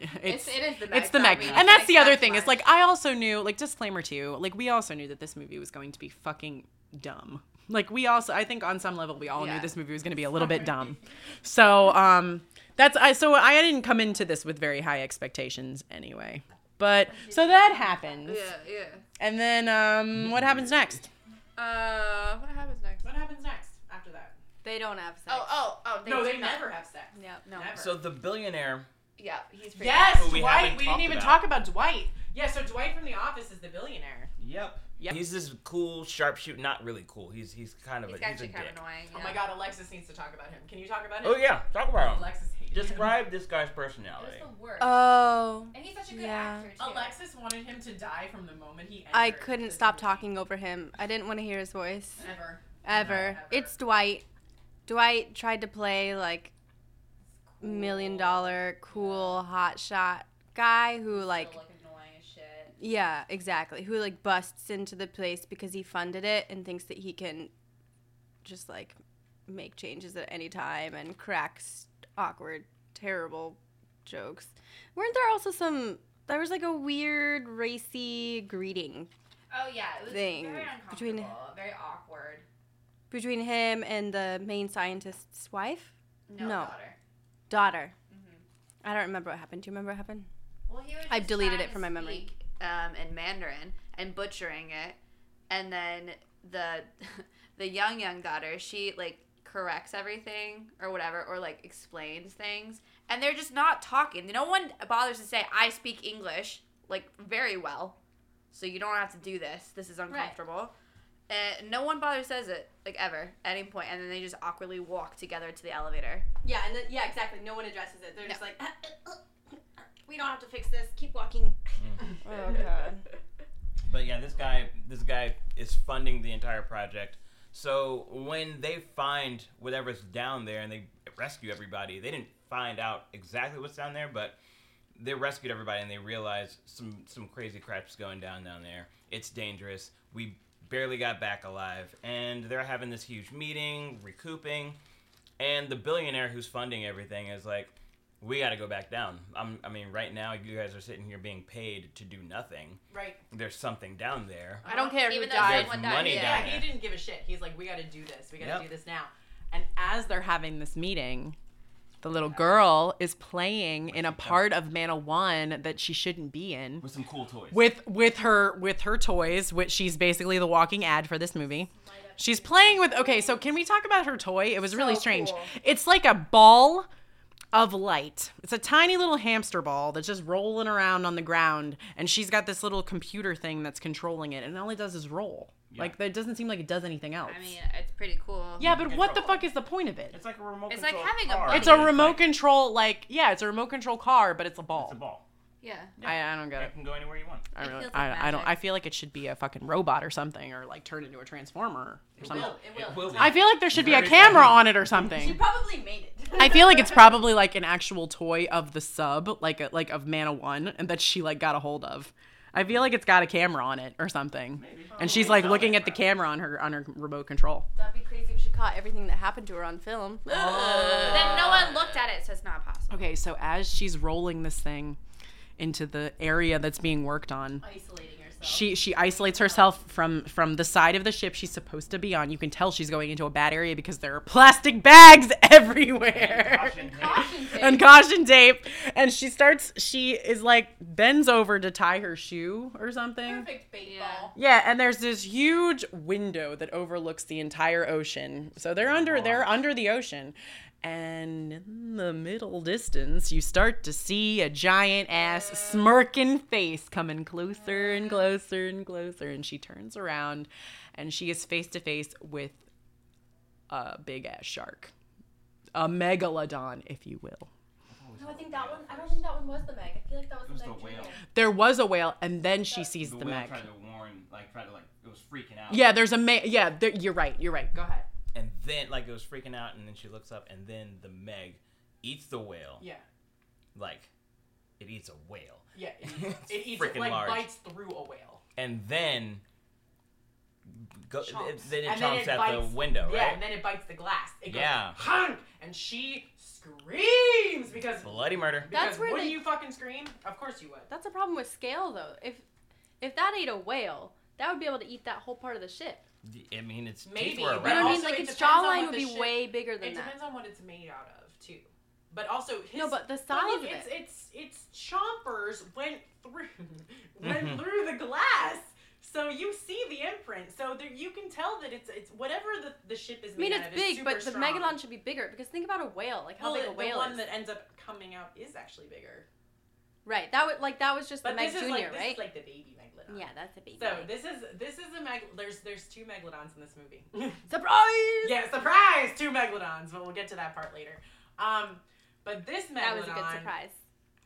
it's, It's- it is the it's Meg, the Meg. I mean, and that's the other thing. It's much. like I also knew, like disclaimer too, like we also knew that this movie was going to be fucking dumb. Like we also, I think on some level we all knew this movie was going to be a little bit dumb. So um, that's I. So I didn't come into this with very high expectations anyway. But so that happens, Yeah, yeah. And then um, what happens next? Uh, what happens next? What happens next after that? They don't have sex. Oh, oh, oh. They no, they not. never have sex. Yeah. No. Never. So the billionaire. Yeah, he's pretty Yes, Who we Dwight. haven't We didn't even about. talk about Dwight. Yeah, so Dwight from The Office is the billionaire. Yep. Yep. He's this cool sharpshooter. Not really cool. He's he's kind of He's a he's a actually kind dick. of annoying. Oh my god, Alexis needs to talk about him. Can you talk about him? Oh yeah, talk about him. Alexis him. Describe this guy's It personality. was the worst. Oh. and he's such a good yeah. actor too. Alexis wanted him to die from the moment he entered. I couldn't stop movie. talking over him. I didn't want to hear his voice. Ever. Ever. ever. It's Dwight. Dwight tried to play like million dollar cool hot shot guy who So, like like annoying shit. yeah, exactly. Who like busts into the place because he funded it and thinks that he can just like make changes at any time and cracks awkward, terrible jokes. Weren't there also some there was like a weird racy greeting Oh yeah, it was Thing very between- uncomfortable, very awkward. between him and the main scientist's wife? No, No. daughter. Daughter. Mhm. I don't remember what happened. Do you remember what happened? Well, he was I've deleted it from my memory. Um, in Mandarin and butchering it, and then the the young young daughter, she like corrects everything or whatever, or like explains things, and they're just not talking. No one bothers to say, "I speak English like very well," so you don't have to do this. This is uncomfortable. And no one bothers says it like ever at any point, and then they just awkwardly walk together to the elevator. Yeah, and then, yeah, exactly. No one addresses it. They're just like, we don't have to fix this. Keep walking. Mm. oh god. But yeah, this guy this guy is funding the entire project. So when they find whatever's down there and they rescue everybody, they didn't find out exactly what's down there, but they rescued everybody and they realized some some crazy crap's going down down there. It's dangerous. We barely got back alive, and they're having this huge meeting, recouping, and the billionaire who's funding everything is like, "We got to go back down." I'm, I mean, right now you guys are sitting here being paid to do nothing. Right. There's something down there. I don't care Even who though died. someone There's died, money yeah. down Yeah, there. he didn't give a shit. He's like, we got to do this. We got to Yep. do this now. And as they're having this meeting, the little girl is playing in a part of Mana One that she shouldn't be in With some cool toys. with with her with her toys, which she's basically the walking ad for this movie. She's playing with. Okay, so can we talk about her toy? It was really So strange. cool. It's like a ball of light. It's a tiny little hamster ball that's just rolling around on the ground, and she's got this little computer thing that's controlling it, and all it does is roll. Like it doesn't seem like it does anything else. I mean, it's pretty cool. yeah, but what the fuck is the point of it? It's like a remote. It's like control having a car. buddy. It's a remote like- control, like yeah, it's a remote control car, but it's a ball. It's a ball. Yeah. I, I don't get it. It can go anywhere you want. I, It really, feels like I, I don't. magic. I feel like it should be a fucking robot or something, or like turn into a transformer or something. It will be. I feel like there should be a Very camera funny. on it or something. She probably made it. I feel like it's probably like an actual toy of the sub, like a, like of Mana One, and that she like got a hold of. I feel like it's got a camera on it or something, and she's like looking at the camera on her on her remote control. That'd be crazy if she caught everything that happened to her on film. Oh. then no one looked at it, so it's not possible. Okay, so as she's rolling this thing into the area that's being worked on, Isolating herself. she she isolates herself from from the side of the ship she's supposed to be on. You can tell she's going into a bad area because there are plastic bags everywhere. Caution tape. Caution tape. and caution tape and she starts she is like bends over to tie her shoe or something Perfect bait Yeah. ball. yeah and there's this huge window that overlooks the entire ocean so they're under they're under the ocean and in the middle distance you start to see a giant ass smirking face coming closer and closer and closer and she turns around and she is face to face with a big ass shark a megalodon if you will No, I think that one. I don't think that one was the Meg. I feel like that was, It was the the Meg. whale. Junior. there was a whale and then she sees The the, whale meg tried to warn, like, tried to like, it was freaking out. yeah there's a ma- yeah there, you're right you're right go ahead And then, like, it was freaking out, and then she looks up, and then the Meg eats the whale. yeah Like, it eats a whale. yeah it, It's it eats freaking it like large. bites through a whale And then, go, it, then it And then chomps it at bites- the window, yeah right? and then it bites the glass it goes Yeah. honk and she screams because Bloody murder. because That's where wouldn't they- you fucking scream of course you would That's a problem with scale, though. If if that ate a whale, that would be able to eat that whole part of the ship. I mean, its Maybe, teeth were but You know around. what I mean? Like its depends on jawline would be ship- way bigger than it that. depends on what it's made out of too but also his, No, but the size look, of it's, it. it's it's chompers went through went Mhm. through the glass so you see the imprint so there you can tell that it's it's whatever the, the ship is made of. I mean, made it's out of big, super but the strong. megalodon should be bigger because think about a whale. Like how well, big a whale. the one is. that ends up coming out is actually bigger Right. That was like that was just But the Meg Junior, like this right? is like the baby megalodon. yeah, that's a baby. So Meg. this is this is a meg. There's there's two megalodons in this movie. surprise. yeah, surprise, two megalodons. But we'll get to that part later. Um, but this megalodon That was a good surprise.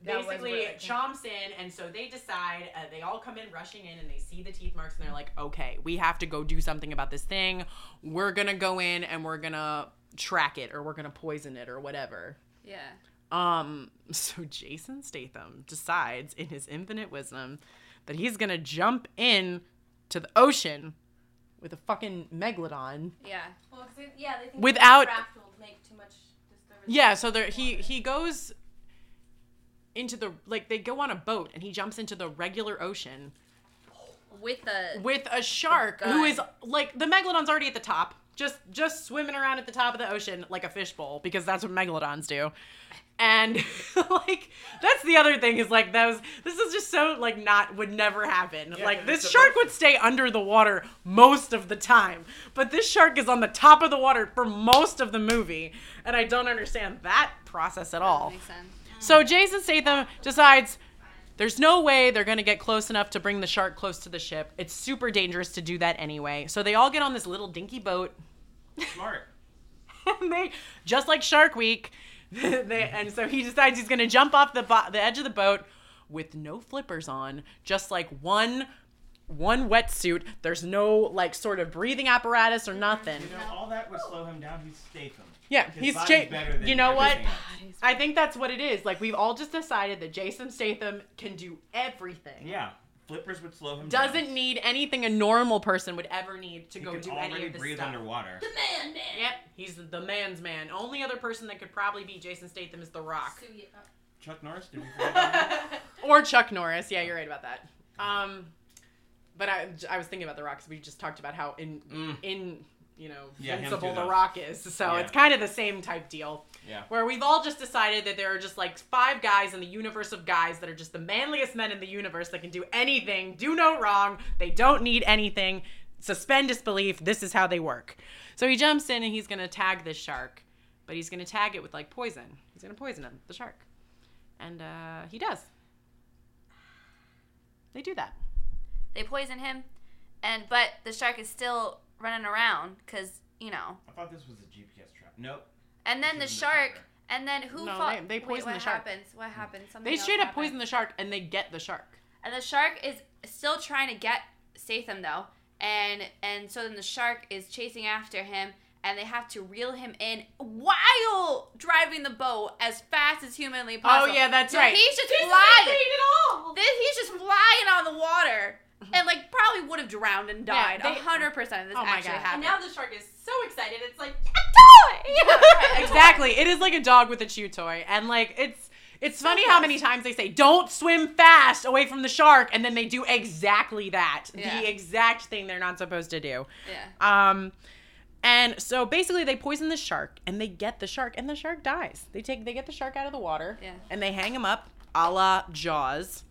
Basically really chomps in, and so they decide. Uh, they all come in rushing in, and they see the teeth marks, and they're like, "Okay, we have to go do something about this thing. We're gonna go in, and we're gonna track it, or we're gonna poison it, or whatever." Yeah. Um, so Jason Statham decides in his infinite wisdom that he's gonna jump in to the ocean with a fucking megalodon. Yeah. Well, they- yeah, they think Without- the craft will make too much disturbance. Yeah, so there he he goes into the like they go on a boat and he jumps into the regular ocean With a with a shark who gun. like the megalodon's already at the top. Just just swimming around at the top of the ocean like a fishbowl because that's what megalodons do. And like that's the other thing is like those this is just so like not would never happen. Yeah, like 'cause this shark would stay under the water most of the time. But this shark is on the top of the water for most of the movie. And I don't understand that process at all. So Jason Statham decides there's no way they're going to get close enough to bring the shark close to the ship. It's super dangerous to do that anyway. So they all get on this little dinky boat Smart. and they just like Shark Week. they, and so he decides he's going to jump off the bo- the edge of the boat with no flippers on, just like one one wetsuit. There's no like sort of breathing apparatus or nothing. You know, all that would slow him down. He's Statham. Yeah, His he's cha- better than You know what? everything else. I think that's what it is. Like we've all just decided that Jason Statham can do everything. Yeah, flippers would slow him down. Doesn't need anything a normal person would ever need to He go can do already any of this breathe stuff. underwater. The man, man. Yep, he's the man's man. Only other person that could probably beat Jason Statham is The Rock Chuck Norris, did we forget about him? or Chuck Norris. Yeah, you're right about that. Um, but I, I was thinking about The Rock because we just talked about how in Mm. in you know Yeah, invincible The. Rock is. So Yeah. it's kind of the same type deal. Yeah. where we've all just decided that there are just like five guys in the universe of guys that are just the manliest men in the universe that can do anything, do no wrong, they don't need anything, suspend disbelief, this is how they work. So he jumps in and he's gonna tag this shark, but he's gonna tag it with like poison. He's gonna poison him, the shark. And uh, he does. They do that. They poison him, and but the shark is still running around because you know. I thought this was a GPS trap. Nope. And then the This the shark, and then who? No, fought- they- they poison what the shark. happens? What happens? Something They straight up happens. poison the shark and they get the shark. And the shark is still trying to get Statham though, and and so then the shark is chasing after him, and they have to reel him in while driving the boat as fast as humanly oh, possible. Oh, yeah, that's So right. He's just Jason flying. Statham it all. This, he's just flying on the water, and like probably would have drowned and died. A hundred percent of this Oh my actually God. happened. And now the shark is so excited. It's like, exactly. It is like a dog with a chew toy, and like it's it's funny how many times they say don't swim fast away from the shark, and then they do exactly that, Yeah. the exact thing they're not supposed to do. yeah. Um, and so basically they poison the shark, and they get the shark, and the shark dies. They take they get the shark out of the water, Yeah. and they hang him up, a la Jaws.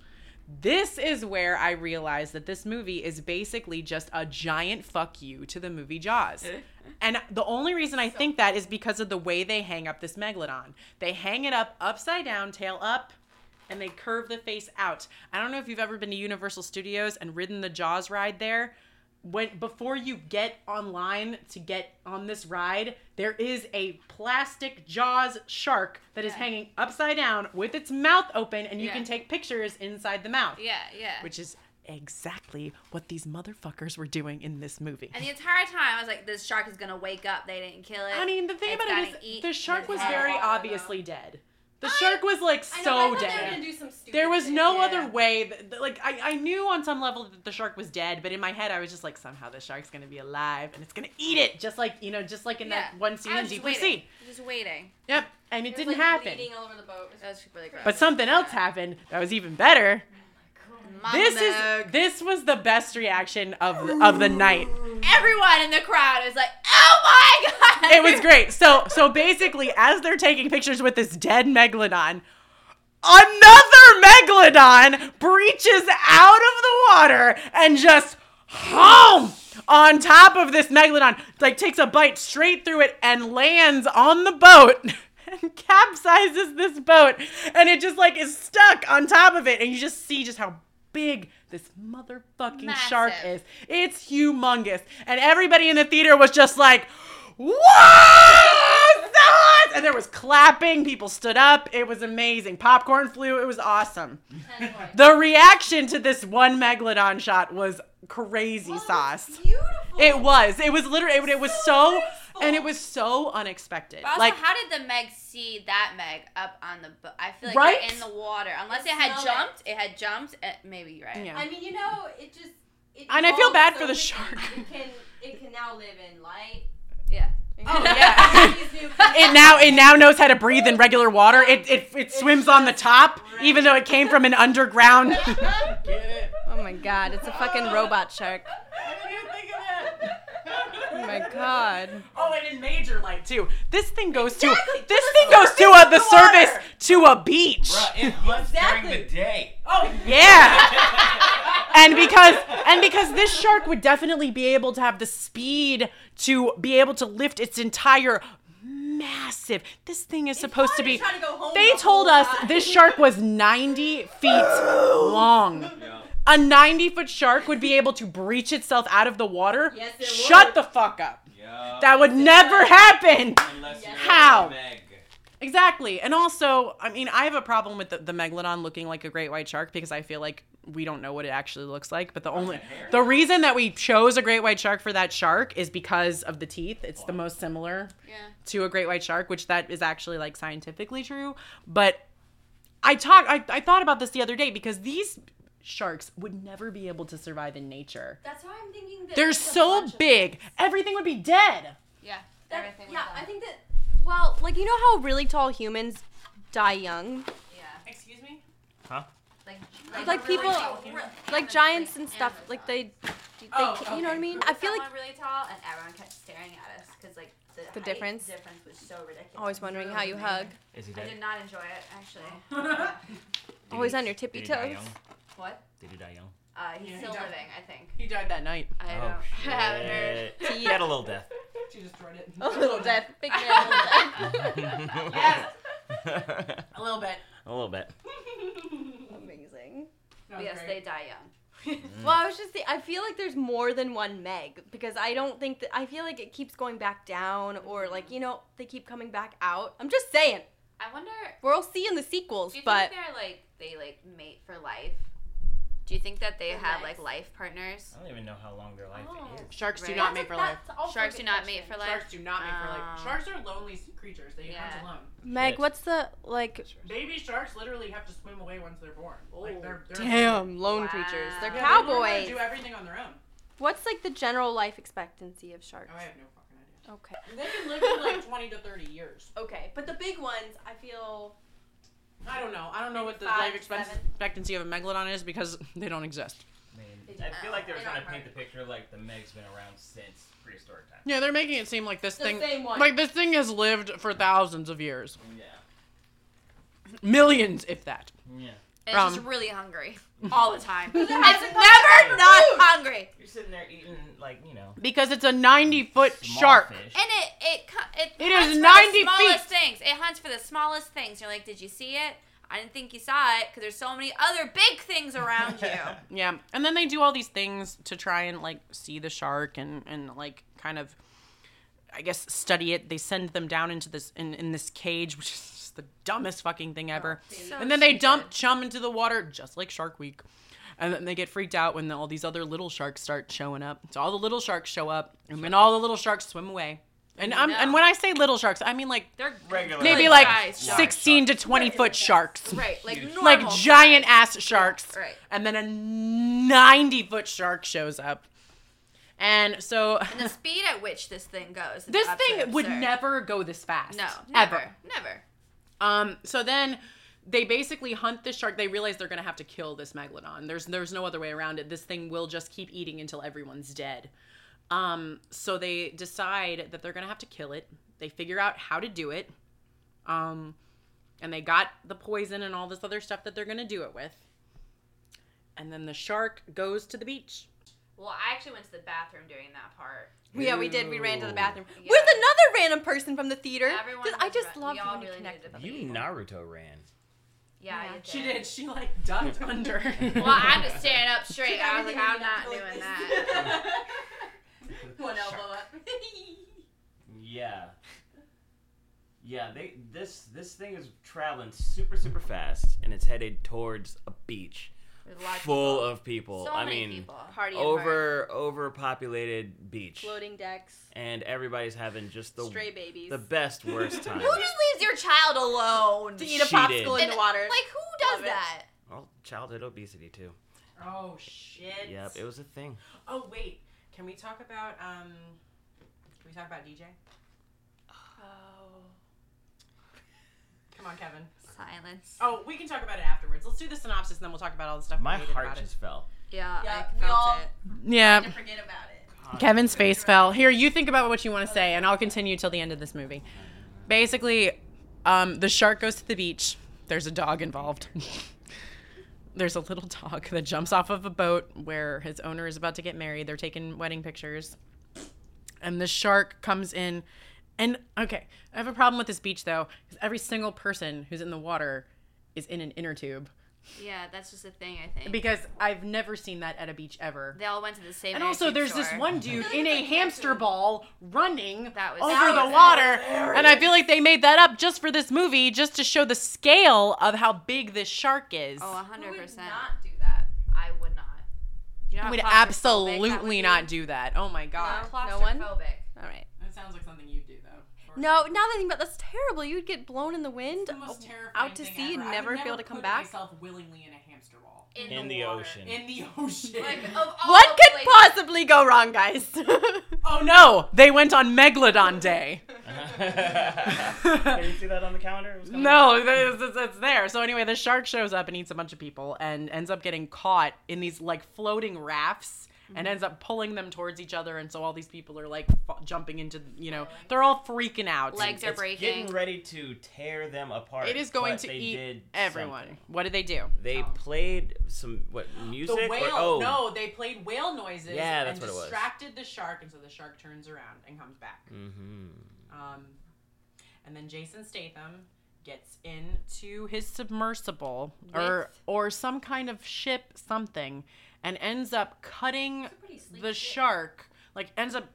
This is where I realized that this movie is basically just a giant fuck you to the movie Jaws. and the only reason I think that is because of the way they hang up this megalodon. They hang it up upside down, tail up, and they curve the face out. I don't know if you've ever been to Universal Studios and ridden the Jaws ride there. When before you get online to get on this ride, there is a plastic Jaws shark that is Yeah. hanging upside down with its mouth open, and you Yeah. can take pictures inside the mouth. Yeah, yeah. Which is exactly what these motherfuckers were doing in this movie. and the entire time I was like, this shark is gonna wake up. They didn't kill it. I mean, the thing It's about it gotta is, eat the shark was very I don't know. obviously dead. The shark was like I know, so I thought They were dead. gonna do some stupid There was thing. no Yeah. other way. That, that- like I, I knew on some level that the shark was dead, but in my head I was just like, somehow the shark's gonna be alive and it's gonna eat it, just like you know, just like in Yeah. that one scene I in was Deep just Blue waiting. Sea. Just waiting. Yep, and it, was, didn't like, happen. bleeding all over the boat. It was That was really gross. But something else happened that was even better. Mama This Meg. is this was the best reaction of the, of the night. everyone in the crowd is like, oh my god! it was great. So so basically, as they're taking pictures with this dead megalodon, another megalodon breaches out of the water and just home on top of this megalodon. Like takes a bite straight through it and lands on the boat and capsizes this boat and it just like is stuck on top of it and you just see just how big this motherfucking shark is. It's humongous. And everybody in the theater was just like, What? And there was clapping. People stood up. It was amazing. Popcorn flew. It was awesome. The reaction to this one megalodon shot was crazy sauce. Beautiful. It was. It was literally. It, it was so, and it was so unexpected. But also, like how did the Meg see that Meg up on the boat? I feel like Right? in the water. Unless it had Smell it. jumped, it had jumped. Uh, maybe you're right. Yeah. I mean, you know, it just. It And I feel bad so for the quickly. shark. It can, it can now live in light. Yeah. Oh yeah. it now it now knows how to breathe in regular water. It it, it swims on the top, even though it came from an underground. Get it? Oh my god, it's a fucking robot shark. I didn't even think of that. Oh my god. Oh, and in major light too. This thing goes to this thing goes to a, the service to a beach. Bruh, it hunts during the day. Oh yeah. and because and because this shark would definitely be able to have the speed to be able to lift its entire massive. This thing is supposed to be. to go home They the told us time. this shark was 90 feet long. A 90 foot shark would be able to breach itself out of the water. Yes, it Shut would. the fuck up. Yeah. That would never happen. Unless you're How? Meg. Exactly. And also, I mean, I have a problem with the, the megalodon looking like a great white shark because I feel like we don't know what it actually looks like. But the only the reason that we chose a great white shark for that shark is because of the teeth. It's the most similar Yeah. to a great white shark, which that is actually like scientifically true. But I talk I, I thought about this the other day because these sharks would never be able to survive in nature. That's why I'm thinking that. They're so big, everything would be dead. Yeah. That- Everything. yeah, was I think that. Well, like you know how really tall humans die young, Yeah. Excuse me? Huh? Like, like really people, tall humans. like giants and stuff. Like they, they Oh, you know what I mean? I I feel like really tall, and everyone kept staring at us because like the, The difference? difference was so ridiculous. always wondering how you hug. Is he I did not enjoy it actually. Always on your tippy did he die toes. Young? what? Did he die young? Uh, he's Yeah, still died. living, I think. He died that night. I Oh, don't. I haven't heard. He had a little death. She destroyed it. A little death, big man, little death. Yes. a A little bit. A little bit. Amazing. But yes, they die young. Well, I was just saying, I feel like there's more than one Meg because I don't think that I feel like it keeps going back down or like you know they keep coming back out. I'm just saying I wonder. we'll see in the sequels, Do you but think they're like they like mate for life? Do you think that they For have life? like life partners? I don't even know how long their life Oh. is. Sharks do Right. not mate for life. Sharks do not mate for life. Sharks do not mate for life. Oh. Sharks are lonely creatures. They Yeah. hunt alone. Meg, Shit. what's the like? Baby sharks literally have to swim away once they're born. Like oh. they're, they're Damn, lone Wow. creatures. They're Yeah, Yeah, they learn how to cowboys. do everything on their own. What's like the general life expectancy of sharks? Oh, I have no fucking idea. Okay. They can live for like 20 to 30 years. Okay, but the big ones, I feel. I don't know. I don't know what the Five, life expect- seven. expectancy of a megalodon is because they don't exist. I mean, I feel like they were trying to paint the picture like the Meg's been around since prehistoric times. Yeah, they're making it seem like this The thing, same one. like this thing has lived for thousands of years, Yeah. millions, if that. Yeah. And it's Um, just really hungry all the time. it's hasn't never not food. hungry. You're sitting there eating like you know. Because it's a 90 foot small shark. Fish. And it it cu- it, It hunts is for 90 the smallest feet. things. It hunts for the smallest things. You're like, did you see it? I didn't think you saw it because there's so many other big things around you. Yeah, and then they do all these things to try and like see the shark and and like kind of, I guess, study it. They send them down into this in in this cage, which is just the dumbest fucking thing ever. Oh, so and then they dump chum into the water, just like Shark Week. And then they get freaked out when all these other little sharks start showing up. So all the little sharks show up, and then all the little sharks swim away. And I'm, and when I say little sharks, I mean like They're Regular. maybe Good like size sharks. 16 to 20 foot sharks. right, like normal Like giant ass sharks. Right. And then a 90 foot shark shows up. And so And the speed at which this thing goes. this thing absolutely would never go this fast. No, never, Ever. never. Um so then they basically hunt this shark. They realize they're going to have to kill this megalodon. There's there's no other way around it. This thing will just keep eating until everyone's dead. Um so they decide that they're going to have to kill it. They figure out how to do it. Um and they got the poison and all this other stuff that they're going to do it with. And then the shark goes to the beach Well, I actually went to the bathroom during that part. Yeah, we did. We ran to the bathroom Yeah. with another random person from the theater. Everyone Just- I was just ra- love we all when you really connect needed with to other You people. Naruto ran. Yeah, Yeah. I did. She did. She like ducked under. Well, I'm just standing up straight. I was like, I'm not doing that. One elbow up. Yeah. Yeah, they this this thing is traveling super super fast and it's headed towards a beach There's a lot of full people. of people. So I many mean, people. Party hard. over overpopulated beach. floating decks, And everybody's having just the stray babies. the best worst time. Who just leaves your child alone? to eat a popsicle did. in And, the water. Like who does Love it. that? well, childhood obesity too. Oh shit. Yep, it was a thing. Oh wait, can we talk about um? Can we talk about DJ? Oh, Come on, Kevin. Silence. Oh, we can talk about it afterwards. Let's do the synopsis, and then we'll talk about all the stuff. My we heart about just fell. Yeah, Yeah, I we felt all- it. Yeah. forget about it. Kevin's face fell. Here, you think about what you want to say, and I'll continue till the end of this movie. Basically, um, the shark goes to the beach. There's a dog involved. There's a little dog that jumps off of a boat where his owner is about to get married. They're taking wedding pictures. And the shark comes in. And okay, I have a problem with this beach though, because every single person who's in the water is in an inner tube. Yeah, that's just a thing. I think Because I've never seen that at a beach ever. they all went to the same. And also, antique there's this one dude in a hamster ball running That was- over that the was water, and I feel like they made that up just for this movie, just to show the scale of how big this shark is. Oh, hundred percent. Not do that. I would not. You know I would absolutely would not do that. Oh my god, No, No one? claustrophobic. All right. that sounds like something you'd do though. No, now that I think about that's terrible. You'd get blown in the wind, the most terrifying out to thing sea, and ever. I never would be able to come put back. Myself willingly in a hamster ball In, In the, the water. ocean. in the ocean. Like, of all What the could places- possibly go wrong, guys? oh no, they went on Megalodon Day. Can you see that on the calendar? It was coming up. No, it's, it's, it's there. So anyway, the shark shows up and eats a bunch of people and ends up getting caught in these like floating rafts and ends up pulling them towards each other. And so all these people are like f- jumping into, you know, they're all freaking out. Legs are It's breaking. getting ready to tear them apart. It is going to eat everyone. something. What did they do? They played some what music? The or- whale. oh, No, they played whale noises. Yeah, that's and what it was. distracted the shark, and so the shark turns around and comes back. Mm-hmm. Um, and then Jason Statham gets into his submersible or or some kind of ship, something, and ends up cutting the shark. Like ends up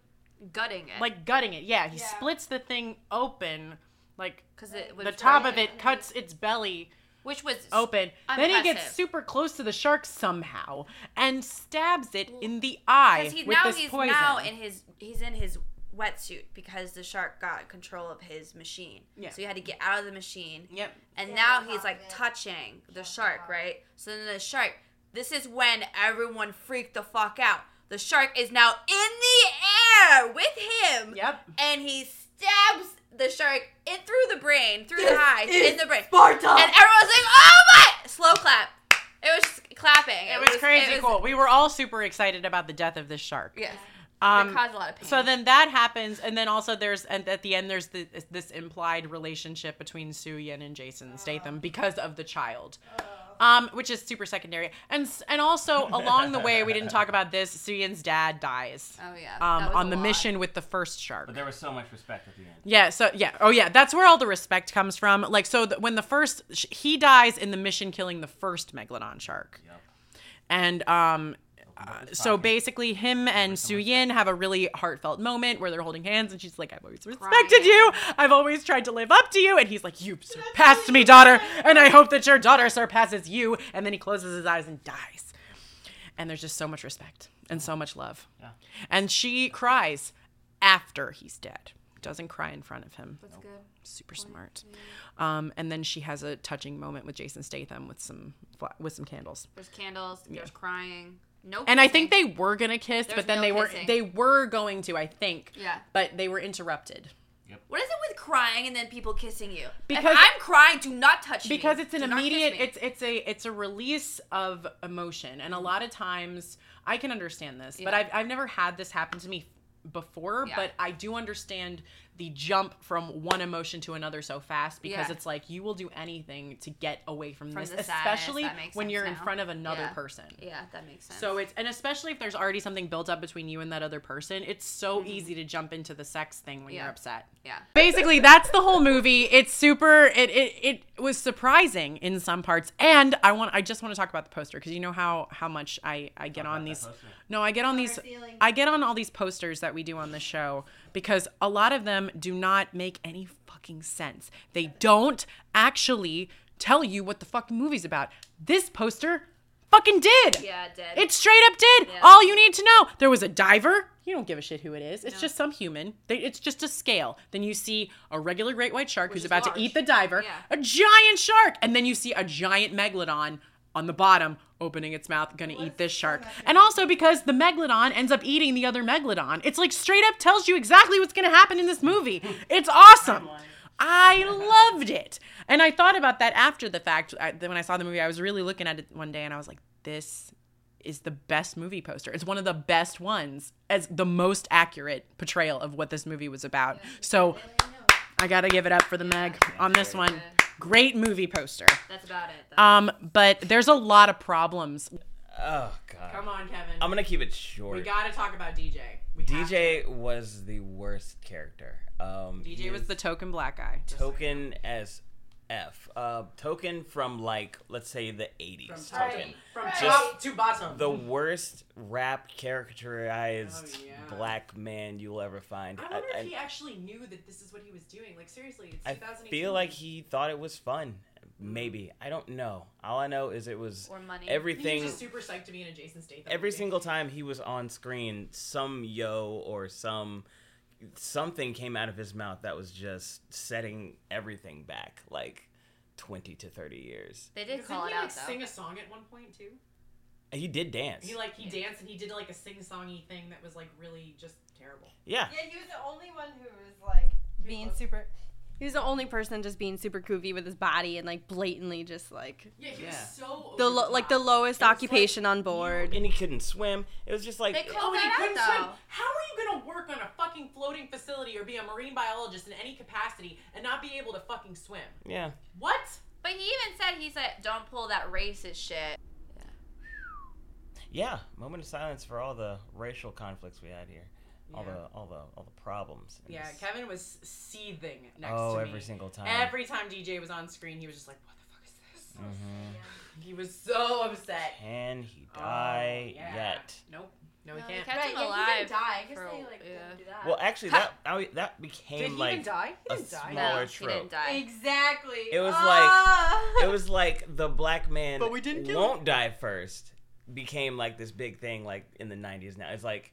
gutting it. like gutting it. Yeah, he splits the thing open, like because it was the top of it cuts its belly which was open. Then he gets super close to the shark somehow and stabs it in the eye Because he with now this he's poison. now in his he's in his wetsuit because the shark got control of his machine. Yeah. So he had to get out of the machine. yep. And now he's like touching the shark, right? So then the shark. This is when everyone freaked the fuck out. The shark is now in the air with him. Yep. And he stabs the shark in through the brain, through the eyes, in the brain. Sparta! And everyone's like, "Oh my!" Slow clap. It was just clapping. It was crazy it was- cool. We were all super excited about the death of this shark. Yes. Um, it caused a lot of pain. so then that happens, and then also there's and at the end there's the, this implied relationship between Su Yin and Jason Statham because of the child, um, which is super secondary. And s- and also along the way we didn't talk about this. Soo dad dies Oh yeah. um, on the lot. mission with the first shark. But there was so much respect at the end. Yeah, so yeah. Oh yeah, that's where all the respect comes from. Like so th- when the first sh- he dies in the mission killing the first megalodon shark. Yep. And um was so basically him and Su Yin have a really heartfelt moment where they're holding hands and she's like I've always respected Crying. you. I've always tried to live up to you and he's like you surpassed me daughter and I hope that your daughter surpasses you and then he closes his eyes and dies. And there's just so much respect and so much love. Yeah. And she cries after he's dead. Doesn't cry in front of him That's good. super smart. Um, and then she has a touching moment with Jason Statham with some with some candles. There's candles. There's crying. No. And I think they were gonna kiss, There's but then no they were they were going to, I think. Yeah. But they were interrupted What is it with crying and then people kissing you? Because- if I'm crying, do not touch me. because it's an Do immediate. It's it's a it's a release of emotion, and a mm-hmm. lot of times I can understand this, but I've I've never had this happen to me before. Yeah. But I do understand the jump from one emotion to another so fast because Yeah. it's like you will do anything to get away from, From this, especially when you're in front of another Yeah. person. Yeah, that makes sense. So it's and especially if there's already something built up between you and that other person, it's so easy to jump into the sex thing when Mm-hmm. Yeah. you're upset. yeah. Basically, that's the whole movie. It's super. It it, it was surprising in some parts, and I want. I just want to talk about the poster because you know how how much I I get on these. No, I get on these. I get on all these posters that we do on the show because a lot of them do not make any fucking sense. They don't actually tell you what the fucking movie's about. This poster fucking did. Yeah, it did. It straight up did. Yeah. All you need to know. There was a diver. You don't give a shit who it is. It's just some human. They, it's just a scale. Then you see a regular great white shark who's about large. to eat the diver. Yeah. A giant shark. And then you see a giant megalodon on the bottom opening its mouth gonna eat this shark. And also because the megalodon ends up eating the other megalodon. It's like straight up tells you exactly what's gonna happen in this movie. It's awesome. I loved it. And I thought about that after the fact. I, when I saw the movie, I was really looking at it one day and I was like, this is the best movie poster. It's one of the best ones as the most accurate portrayal of what this movie was about. So I got to give it up for the Meg on this one. Great movie poster. That's about it. Though. Um, but there's a lot of problems. Oh god. Come on, Kevin. I'm gonna keep it short. we got to talk about DJ. We DJ was the worst character. Um, DJ was the token black guy. token as F. Uh, token from like let's say the 80s. Token. From Just top to bottom. The worst rap characterized Oh, yeah. black man you'll ever find. I wonder I- if he actually knew that this is what he was doing. Like seriously, it's I 2018. feel like he thought it was fun. Maybe I don't know. All I know is it was Or money. everything. He's just super psyched to be in a Jason Statham. Every movie. single time he was on screen, some yo or some something came out of his mouth that was just setting everything back like twenty to thirty years. they did Didn't call he it like out though. sing a song at one point too? He did dance. He like he danced and he did like a sing-songy thing that was like really just terrible. yeah. Yeah, he was the only one who was like being super. He was the only person just being super goofy with his body and like blatantly just like Yeah, he Yeah. was so the lo- like the lowest occupation on board. And he couldn't swim. It was just like They called Oh, and he that couldn't out, swim. though. How are you gonna work on a fucking floating facility or be a marine biologist in any capacity and not be able to fucking swim? yeah. What? But he even said he said don't pull that racist shit. Yeah. Yeah. Moment of silence for all the racial conflicts we had here. All Yeah. the all the all the problems. Yeah, this. Kevin was seething next Oh, to me. every single time. Every time DJ was on screen, he was just like, "What the fuck is this?" Mhm. He was so upset. Can he Oh, yeah. yet? Nope. No, No, he they can't. kept Right, him yeah, he alive. didn't die. I guess for- they like yeah. didn't do that. Well, actually, that I, that became Did he like even die? He a didn't die. smaller No, he didn't die. exactly. It was Ah! It was like the black man But we didn't kill won't die first became like this big thing like in the 90s now. It's like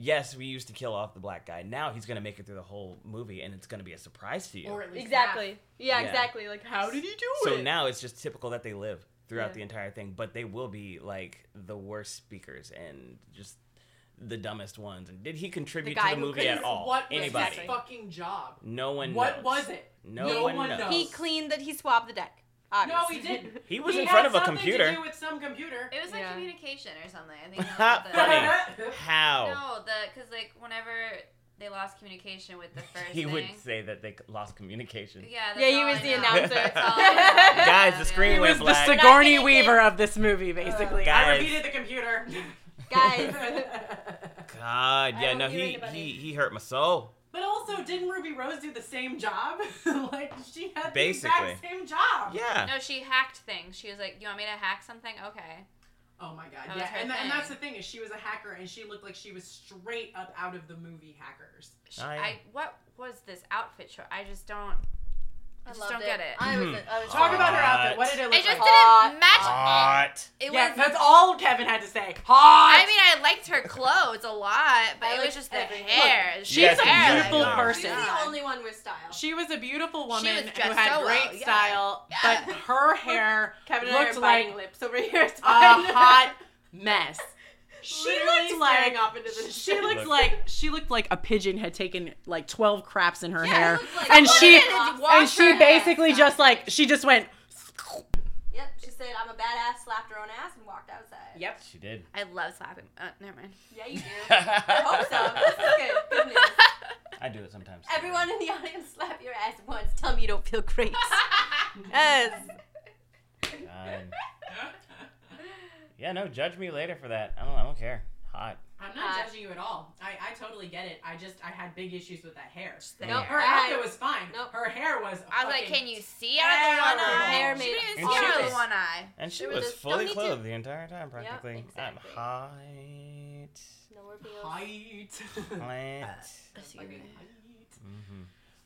yes, we used to kill off the black guy. Now he's going to make it through the whole movie and it's going to be a surprise to you. Or at least exactly. Yeah, Yeah. exactly. Like how did he do so it? So now it's just typical that they live throughout Yeah. the entire thing, but they will be like the worst speakers and just the dumbest ones. And did he contribute guy to the movie at all? What was Anybody? his fucking job? No one What knows. was it? No one knows. He cleaned that he swabbed the deck. No, he didn't. He was He in front of a computer. To do with some computer. It was like Yeah. communication or something. I think. That was what the, Funny. How? no, the because like whenever they lost communication with the first he thing. would say that they lost communication. Yeah, Yeah, he was the announcer. That's all I. Guys, the screen He went was the black. Sigourney Not Weaver of this movie, basically. I Guys. repeated the computer. Guys. God, yeah, no, he, he he hurt my soul. But also, didn't Ruby Rose do the same job? like she had the exact same job. Yeah. No, she hacked things. She was like, "You want me to hack something? Okay." Oh my god. That yeah, and, tha- and that's the thing is she was a hacker and she looked like she was straight up out of the movie Hackers. She, Oh, yeah. I what was this outfit show? I just don't. I just don't get it. I was. I was mm-hmm. Talk about her outfit. What did it look like? It just like? Hot. didn't match. Hot. It yeah, was. that's all Kevin had to say. Hot. I mean, I liked her clothes a lot, but I it was just the everything. hair. She's Yes, a beautiful Yeah. person. She's the God. only one with style. She was a beautiful woman who had so great well, style, Yeah. but her hair Kevin and I looked like lips over here. It's a hot mess. She Literally looked like staring off into the she distance. looked like she looked like a pigeon had taken like twelve craps in her Yeah, hair, looked like and someone she had washed and she her hair. basically just like she just went. Yep. She said, "I'm a badass." Slapped her own ass and walked outside. Yep. She did. I love slapping. Uh, never mind. Yeah, you do. I hope so. This is good. Good news. I do it sometimes. Everyone in the audience, slap your ass once. Tell me you don't feel great. yes. God. Yeah, no, judge me later for that. I don't. I don't care. Hot. I'm not Uh, judging you at all. I, I totally get it. I just I had big issues with that hair. Nope. Her I- outfit was fine. Nope. Her hair was. I was like, can you see out of the one eye? Hair She didn't And see she out of was- the one eye. And she There was was a- fully don't to- clothed the entire time, practically. exactly. I'm height. No reveals. Height. Height. Excuse me. hmm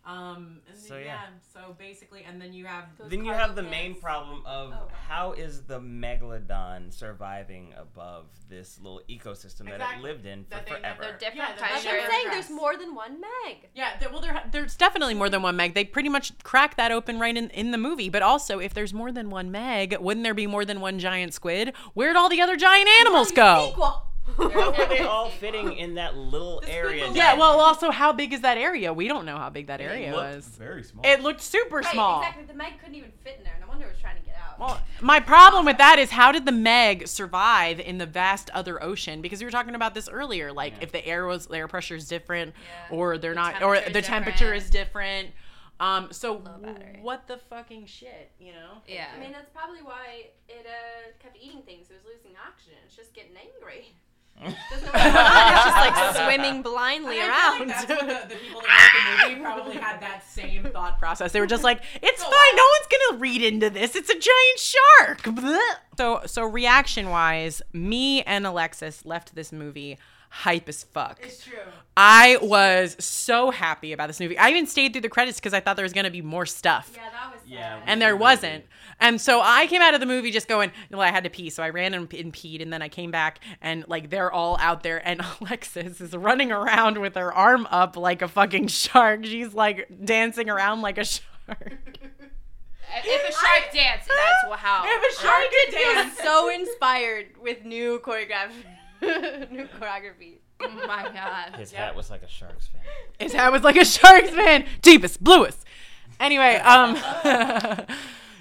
Um. And So, then, yeah. yeah. So basically, and then you have. Those Then you have the pants. main problem of Oh. how is the megalodon surviving above this little ecosystem that it lived in for That they forever? They're different Yeah, That's cultures. what I'm saying. There's more than one Meg. Yeah. There, well, there. There's definitely more than one Meg. They pretty much crack that open right in, in the movie. But also, if there's more than one Meg, wouldn't there be more than one giant squid? Where'd all the other giant animals go? Sequel. How were they all fitting in that little area? Yeah, well, also, how big is that area? We don't know how big that there? area was. very small. It looked super Right, small. exactly. The Meg couldn't even fit in there. No wonder it was trying to get out. Well, my problem with that is how did the Meg survive in the vast other ocean? Because we were talking about this earlier, like if the air was the air pressure is different, Yeah. or they're The not, or the is temperature different. is different. Um, so what the fucking shit, you know? Yeah. I mean, that's probably why it uh, kept eating things. It was losing oxygen. It's just getting angry. Doesn't know what's going on. It's just like swimming blindly And I around. like that's what the, the people that wrote the movie probably had that same thought process. They were just like, "It's fine. No one's gonna read into this. It's a giant shark." Blech. So, so reaction wise, me and Alexis left this movie hype as fuck. It's true. I was so happy about this movie. I even stayed through the credits because I thought there was gonna be more stuff. Yeah, that. Yeah. And there wasn't. And so I came out of the movie just going, well, I had to pee. So I ran and, and peed. And then I came back and like they're all out there. And Alexis is running around with her arm up like a fucking shark. She's like dancing around like a shark. If a shark dance, that's wha- how. If a shark could I dance. so inspired with new choreography. new choreography. Oh my god. His hat was like a shark's fin. His hat was like a shark's fin. Deepest, bluest. Anyway, um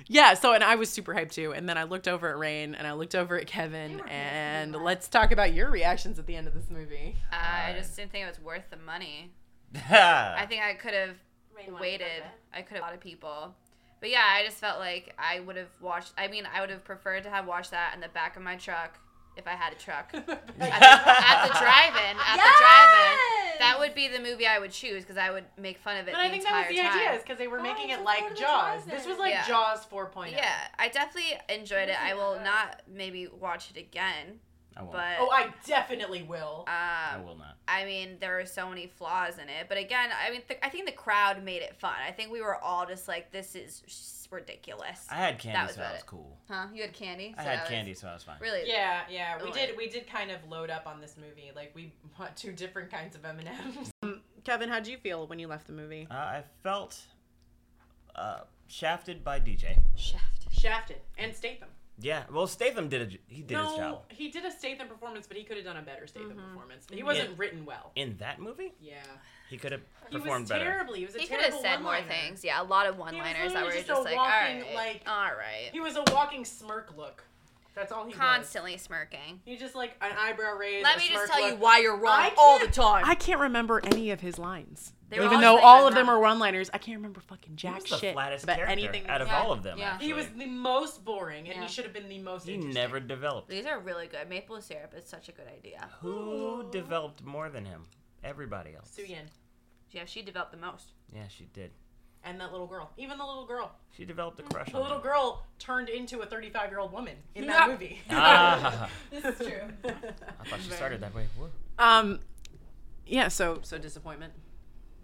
Yeah, so and I was super hyped too. And then I looked over at Rain and I looked over at Kevin and let's talk about your reactions at the end of this movie. Uh, I just didn't think it was worth the money. I I think I could have Rain wanted to waited. I could have a lot of people. But yeah, I just felt like I would have watched. I mean, I would have preferred to have watched that in the back of my truck if I had a truck at the, at the drive-in. At the drive-in, that would be the movie I would choose because I would make fun of it. But the I think that was the time. idea, is because they were Oh, making it like part of the Jaws. This was like Yeah. Jaws oh. 4.0. Yeah, I definitely enjoyed it. I will not maybe watch it again, I won't. but Oh, I definitely will. I um, will not. I mean, there are so many flaws in it. But again, I mean, th- I think the crowd made it fun. I think we were all just like, this is s- ridiculous. I had candy, was so about that was it. cool. Huh? You had candy? I had that was- candy, so I was fine. Really? Yeah, yeah, we Oh, did. yeah. We did kind of load up on this movie. Like we bought two different kinds of M and M's. Kevin, how'd you feel when you left the movie? Uh, I felt uh, shafted by DJ. Shaft. Shafted and Statham. Yeah, well, Statham did a, he did his no, job he did a Statham performance, but he could have done a better Statham Mm-hmm. performance. He wasn't written well. in that movie. Yeah, He could have he performed was better. terribly. He was a He could have said more one-liner. things. Yeah, a lot of one-liners that were just, just a like, walking, all right, like- all right, He was a walking smirk look. That's all he was. constantly smirking. He just like an eyebrow raise. Let a me just smirk tell you why you're wrong all the time. I can't remember any of his lines. They Even though all of them are one-liners, I can't remember fucking He jack was the shit flattest about character anything. out of Yeah. all of them. Yeah. Actually. He was the most boring, and Yeah. he should have been the most. He interesting. never developed. These are really good. Maple syrup is such a good idea. Who developed more than him? Everybody else. Su Yin Yeah, she developed the most. Yeah, she did. and that little girl, even the little girl, She developed a crush on. the on little him. girl turned into a 35 year old woman in Yeah. that movie. Ah, This is true. I thought she started that way. Whoa. um, yeah. So so disappointment.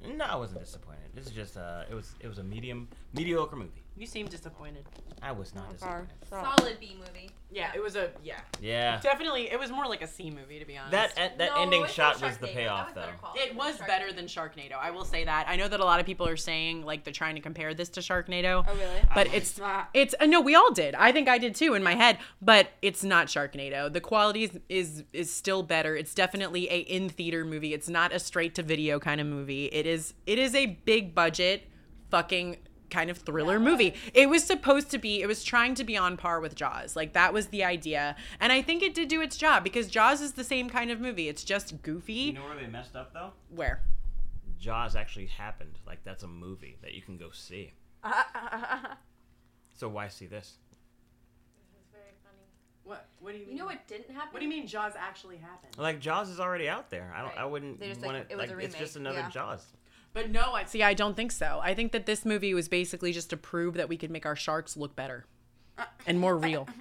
No, I wasn't disappointed. This is just uh, it was it was a medium mediocre movie. You seem disappointed. I was not disappointed. Solid B movie. Yeah, it was a yeah. Yeah, Definitely, it was more like a C movie to be honest. that that, that No, ending it's shot was the Sharknado. payoff That was though. better quality It was than better Sharknado. than Sharknado. I will say that. I know that a lot of people are saying like they're trying to compare this to Sharknado. Oh, really? But it's not. it's uh, no, we all did. I think I did too in my head, but it's not Sharknado. The quality is is, is still better. It's definitely a in theater movie. It's not a straight to video kind of movie. It is it is a big budget fucking kind of thriller movie. It was supposed to be it was trying to be on par with Jaws. Like that was the idea. And I think it did do its job because Jaws is the same kind of movie. It's just goofy. You know where they messed up though? Where? Jaws actually happened. Like that's a movie that you can go see. So why see this? This is very funny. What? What do you mean? You know what didn't happen? What do you mean Jaws actually happened? Like Jaws is already out there. I don't. I wouldn't They just, want like, it. it was Like a it's just another yeah. Jaws. But no, I see. I don't think so. I think that this movie was basically just to prove that we could make our sharks look better and more real.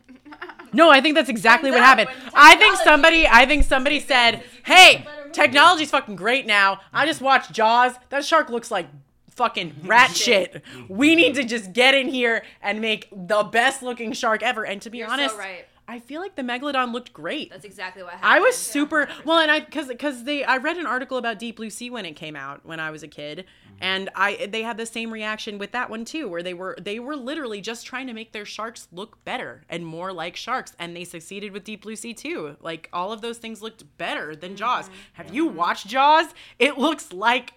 No, I think that's exactly what happened. I think somebody, I think somebody said, "Hey, technology's fucking great now. I just watched Jaws. That shark looks like fucking rat shit. We need to just get in here and make the best looking shark ever." And to be You're honest, so right. I feel like the megalodon looked great. That's exactly what happened. I was super well, and I because because they I read an article about Deep Blue Sea when it came out when I was a kid, mm-hmm. and I they had the same reaction with that one too, where they were they were literally just trying to make their sharks look better and more like sharks, and they succeeded with Deep Blue Sea too. Like all of those things looked better than Jaws. Mm-hmm. Have you watched Jaws? It looks like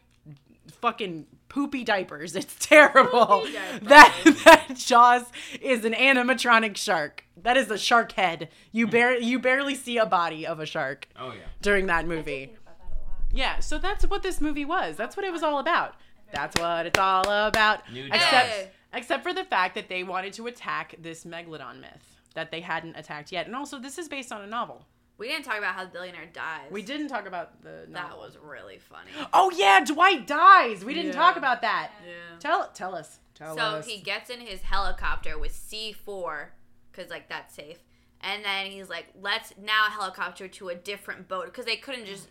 fucking poopy diapers. It's terrible. That that Jaws is an animatronic shark. That is a shark head. You hmm. bar- you barely see a body of a shark Oh yeah. during that movie. Yeah, so that's what this movie was. That's what it was all about. That's what it's all about. New Except Jaws. except for the fact that they wanted to attack this megalodon myth that they hadn't attacked yet. And also this is based on a novel. We didn't talk about how the billionaire dies. We didn't talk about the That was really funny. Oh yeah, Dwight dies. We didn't Yeah. talk about that. Yeah. Tell tell us. Tell us. So us. he gets in his helicopter with C4, because, like, that's safe. And then he's like, let's now helicopter to a different boat, because they couldn't just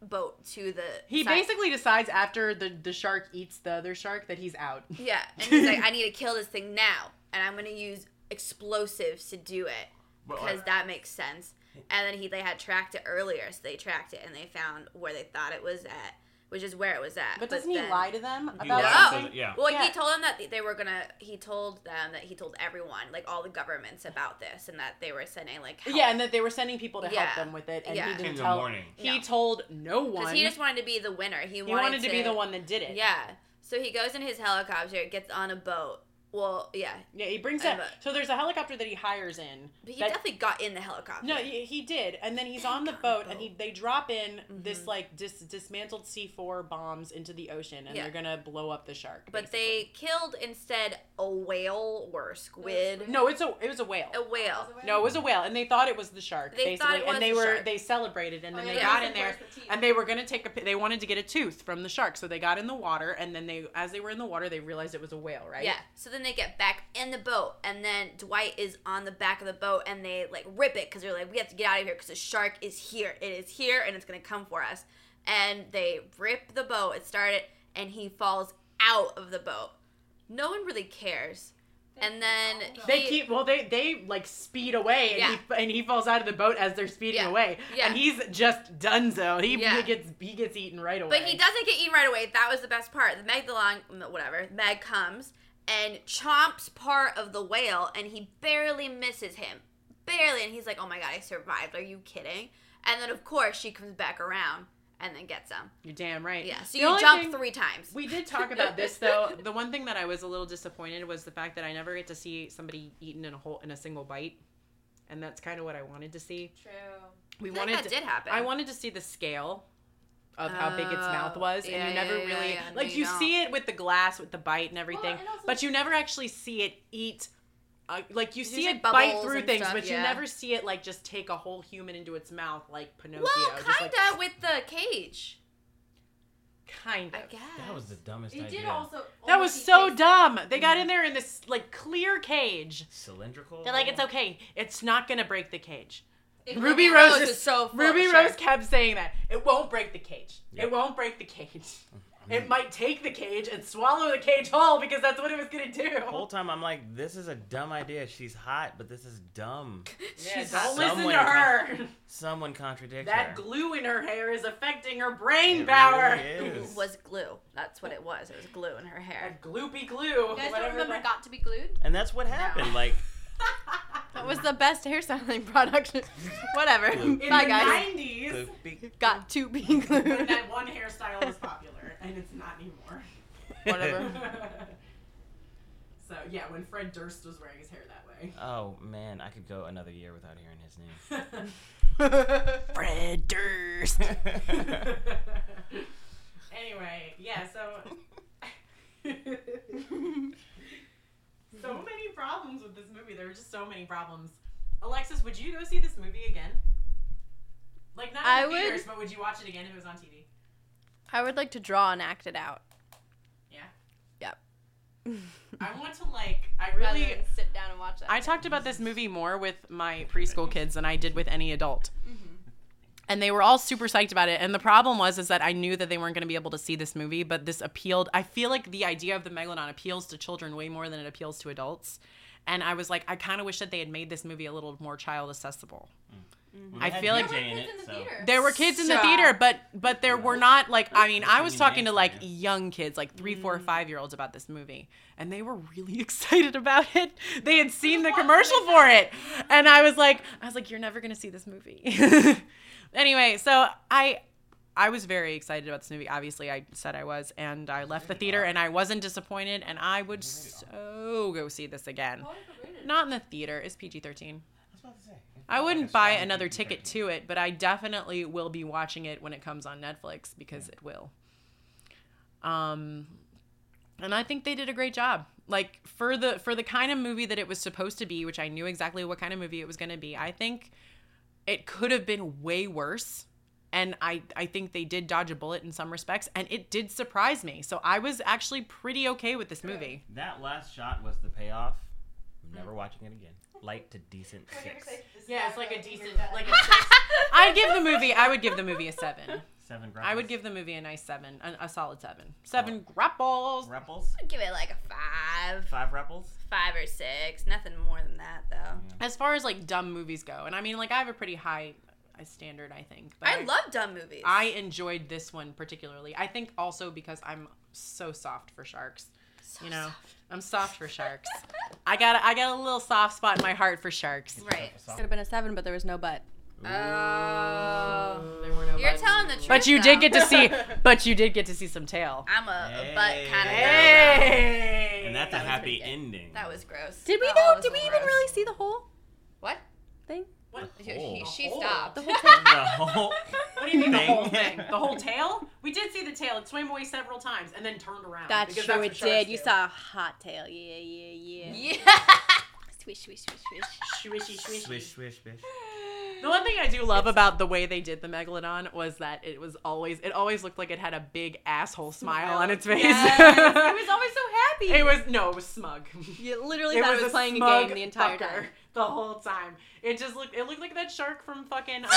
boat to the. He side. basically decides after the, the shark eats the other shark that he's out. Yeah. And he's like, I need to kill this thing now. And I'm going to use explosives to do it, because that makes sense. And then he they had tracked it earlier, so they tracked it and they found where they thought it was at, which is where it was at. But doesn't he then- lie to them about lies No. to yeah. Well, Yeah. he told them that they were gonna. He told them that he told everyone, like all the governments, about this, and that they were sending like help. Yeah, and that they were sending people to Yeah. help them with it, and Yeah. he didn't tell. morning. He No. told no one. because he just wanted to be the winner. He, He wanted, wanted to be the one that did it. Yeah. So he goes in his helicopter, gets on a boat. Well, yeah, Yeah, he brings And that. So there's a helicopter that he hires in. but he that- definitely got in the helicopter. No, he, he did, and then he's on the boat, and he they drop in this like dis, dismantled C4 bombs into the ocean, and Mm-hmm. Yeah. they're gonna blow up the shark. but basically. they killed instead a whale or a squid. no, it's a it was a whale. A whale. No, it was a whale, and they thought it was the shark. They thought basically, it was and they the were shark. they celebrated, and then Oh, they yeah, got in there, the and they were gonna take a. They wanted to get a tooth from the shark, so they got in the water, and then they, as they were in the water, they realized it was a whale, right? Yeah. So then they get back in the boat, and then Dwight is on the back of the boat, and they like rip it because they're like, we have to get out of here because the shark is here. It is here, and it's gonna come for us. And they rip the boat. It started, and he falls out of the boat. No one really cares. And then They he- keep well. They they like speed away, and Yeah. he and he falls out of the boat as they're speeding Yeah. away, Yeah. and he's just donezo. He, Yeah. he gets he gets eaten right away. But he doesn't get eaten right away. That was the best part. The Megalon, whatever, Meg comes and chomps part of the whale, and he barely misses him. Barely. And he's like, oh my god, I survived. Are you kidding? And then, of course, she comes back around and then gets him. You're damn right. Yeah, so The you jump thing- three times. We did talk about this though. The one thing that I was a little disappointed was the fact that I never get to see somebody eaten in a whole in a single bite, and that's kind of what I wanted to see. True. We I wanted that to, did happen. I wanted to see the scale of how big its mouth Oh, was, yeah, and you never yeah, yeah, really yeah. No, like you you see it with the glass with the bite and everything, and also- but you never actually see it eat. Uh, like you see see it bite through things, stuff, but you never see it like just take a whole human into its mouth like Pinocchio. well, kinda like, with the cage. kind of. I guess. That was the dumbest It idea. did also. That was so face- dumb. They got in there in this like clear cage. Cylindrical. They're like, it's okay. It's not gonna break the cage. It- Ruby Rose Rose is is so full Ruby of Rose shit. kept saying that it won't break the cage. Yep. It won't break the cage. Mm-hmm. It might take the cage and swallow the cage whole because that's what it was gonna do. The whole time I'm like, this is a dumb idea. She's hot, but this is dumb. Yeah, She's don't listen to Someone her. Someone contradict That her. glue in her hair is affecting her brain It power. really is. was glue. That's what it was. It was glue in her hair. That gloopy glue. You guys don't remember that- Got to Be Glued? And that's what happened. Like, That was the best hairstyling product. Whatever. In Bye, the guys. 90s, the big- Got to be when glued. that one hairstyle was popular, and it's not anymore. Whatever. so yeah, when Fred Durst was wearing his hair that way. oh man, I could go another year without hearing his name. Fred Durst. anyway, yeah, so so mm-hmm. many problems with this movie. There were just so many problems. Alexis, would you go see this movie again? Like not in I the would- theaters, but would you watch it again if it was on TV? I would like to draw and act it out. Yeah. Yep. I want to like I really than sit down and watch that. I talked about this movie more with my preschool kids than I did with any adult. Mm-hmm. And they were all super psyched about it. And the problem was is that I knew that they weren't going to be able to see this movie, but this appealed. I feel like the idea of the megalodon appeals to children way more than it appeals to adults. And I was like, I kind of wish that they had made this movie a little more child accessible. Well, I it had feel like- DJ in it, so. There were kids in the theater, but but there were not like I mean I was talking to like young kids, like three, four, mm. five year olds about this movie, and they were really excited about it. They had seen the commercial for it, and I was like, I was like, you're never gonna see this movie. anyway, so I. I was very excited about this movie. Obviously, I said I was, and I left the theater, and I wasn't disappointed. And I would so go see this again. Not in the theater. It's PG thirteen. I was about to say. I wouldn't buy another ticket to it, but I definitely will be watching it when it comes on Netflix because it will. Um and I think they did a great job. Like for the for the kind of movie that it was supposed to be, which I knew exactly what kind of movie it was going to be. I think it could have been way worse. And I I think they did dodge a bullet in some respects and it did surprise me. So I was actually pretty okay with this movie. That last shot was the payoff. I'm never hmm. watching it again. Light to decent six. Yeah, it's like a decent like a six. I'd give the movie I would give the movie a 7. Seven grapples. I would give the movie a nice seven, a, a solid seven. Seven oh. grapples. Rapples? I'd give it like a five, Five rapples? Five or six. Nothing more than that though. As far as like dumb movies go, and I mean, like I have a pretty high standard, I think. But I love dumb movies. I enjoyed this one particularly. I think also because I'm so soft for sharks. you know, I'm soft for sharks. I got I got a little soft spot in my heart for sharks. right. It could have been a seven, but there was no butt. Oh. No You're butts. telling the truth. But you did get to see. But you did get to see some tail. I'm a, a butt kind of girl. Hey. And that's a That was happy ending. That was gross. Did we That though? Did we a even little really see the whole What? thing? What? She, she stopped. The whole thing? the whole. What do you mean the whole Thing. thing? The whole tail? We did see the tail. It swam away several times and then turned around. That's true. what It sharks did. You saw a hot tail. Yeah, yeah, yeah. yeah. Swish, swish, swish, swish. Swishy, swishy. Swish, swish, swish. The one thing I do love about the way they did the megalodon was that it was always it always looked like it had a big asshole smile on its face. Yes. it was always so happy. it was no, it was smug. You literally It thought was, it was playing a game the entire fucker time. The whole time. It just looked it looked like that shark from fucking um,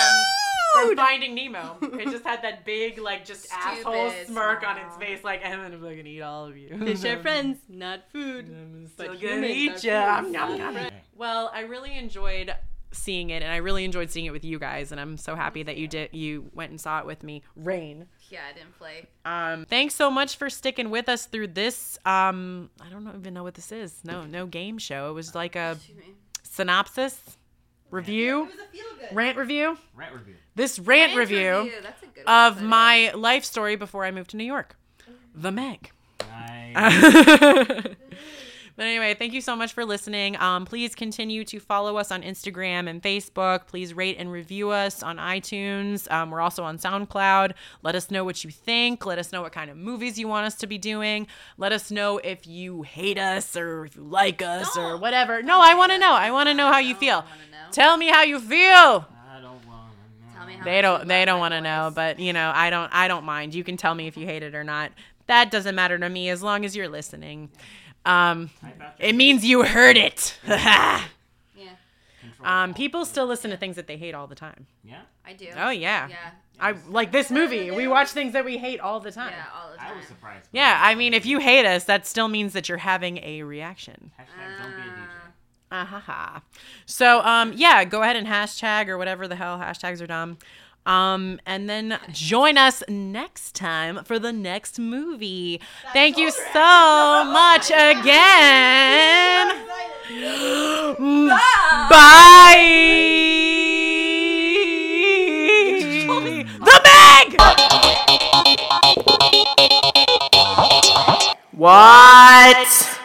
from Finding Nemo. It just had that big like just asshole Stupid smirk on its face like I'm gonna fucking eat all of you. Fish are friends, not food. I'm But still gonna humans eat you. ya. friends. Nom, nom, nom. Well, I really enjoyed seeing it, and I really enjoyed seeing it with you guys, and I'm so happy that you did. You went and saw it with me, Rain. Yeah, I didn't play. Um, thanks so much for sticking with us through this. Um, I don't even know what this is. No, no game show. It was like a Excuse me. synopsis, review, rant review. Rant review. This rant Rant review That's a good one. of my life story before I moved to New York. The Meg. Nice. but anyway, thank you so much for listening. Um, please continue to follow us on Instagram and Facebook. Please rate and review us on iTunes. Um, we're also on SoundCloud. Let us know what you think. Let us know what kind of movies you want us to be doing. Let us know if you hate us or if you like us or whatever. No, I want to know. I want to know how you feel. wanna know. Tell me how you feel. I don't want to know. Tell me how They don't they don't want to know, but you know, I don't I don't mind. You can tell me if you hate it or not. That doesn't matter to me as long as you're listening. Um Type out your it means you heard it. Yeah, um people still listen to things that they hate all the time. yeah. I do. Oh yeah. Yeah. I like this movie. We watch things that we hate all the time. Yeah, all the time. I was surprised. by Yeah, that. I mean if you hate us, that still means that you're having a reaction. Hashtag don't be a DJ. Ah ha ha. So um yeah, go ahead and hashtag or whatever the hell hashtags are dumb. Um and then join us next time for the next movie. Thank you so much again. Bye. Bye. The Meg. What?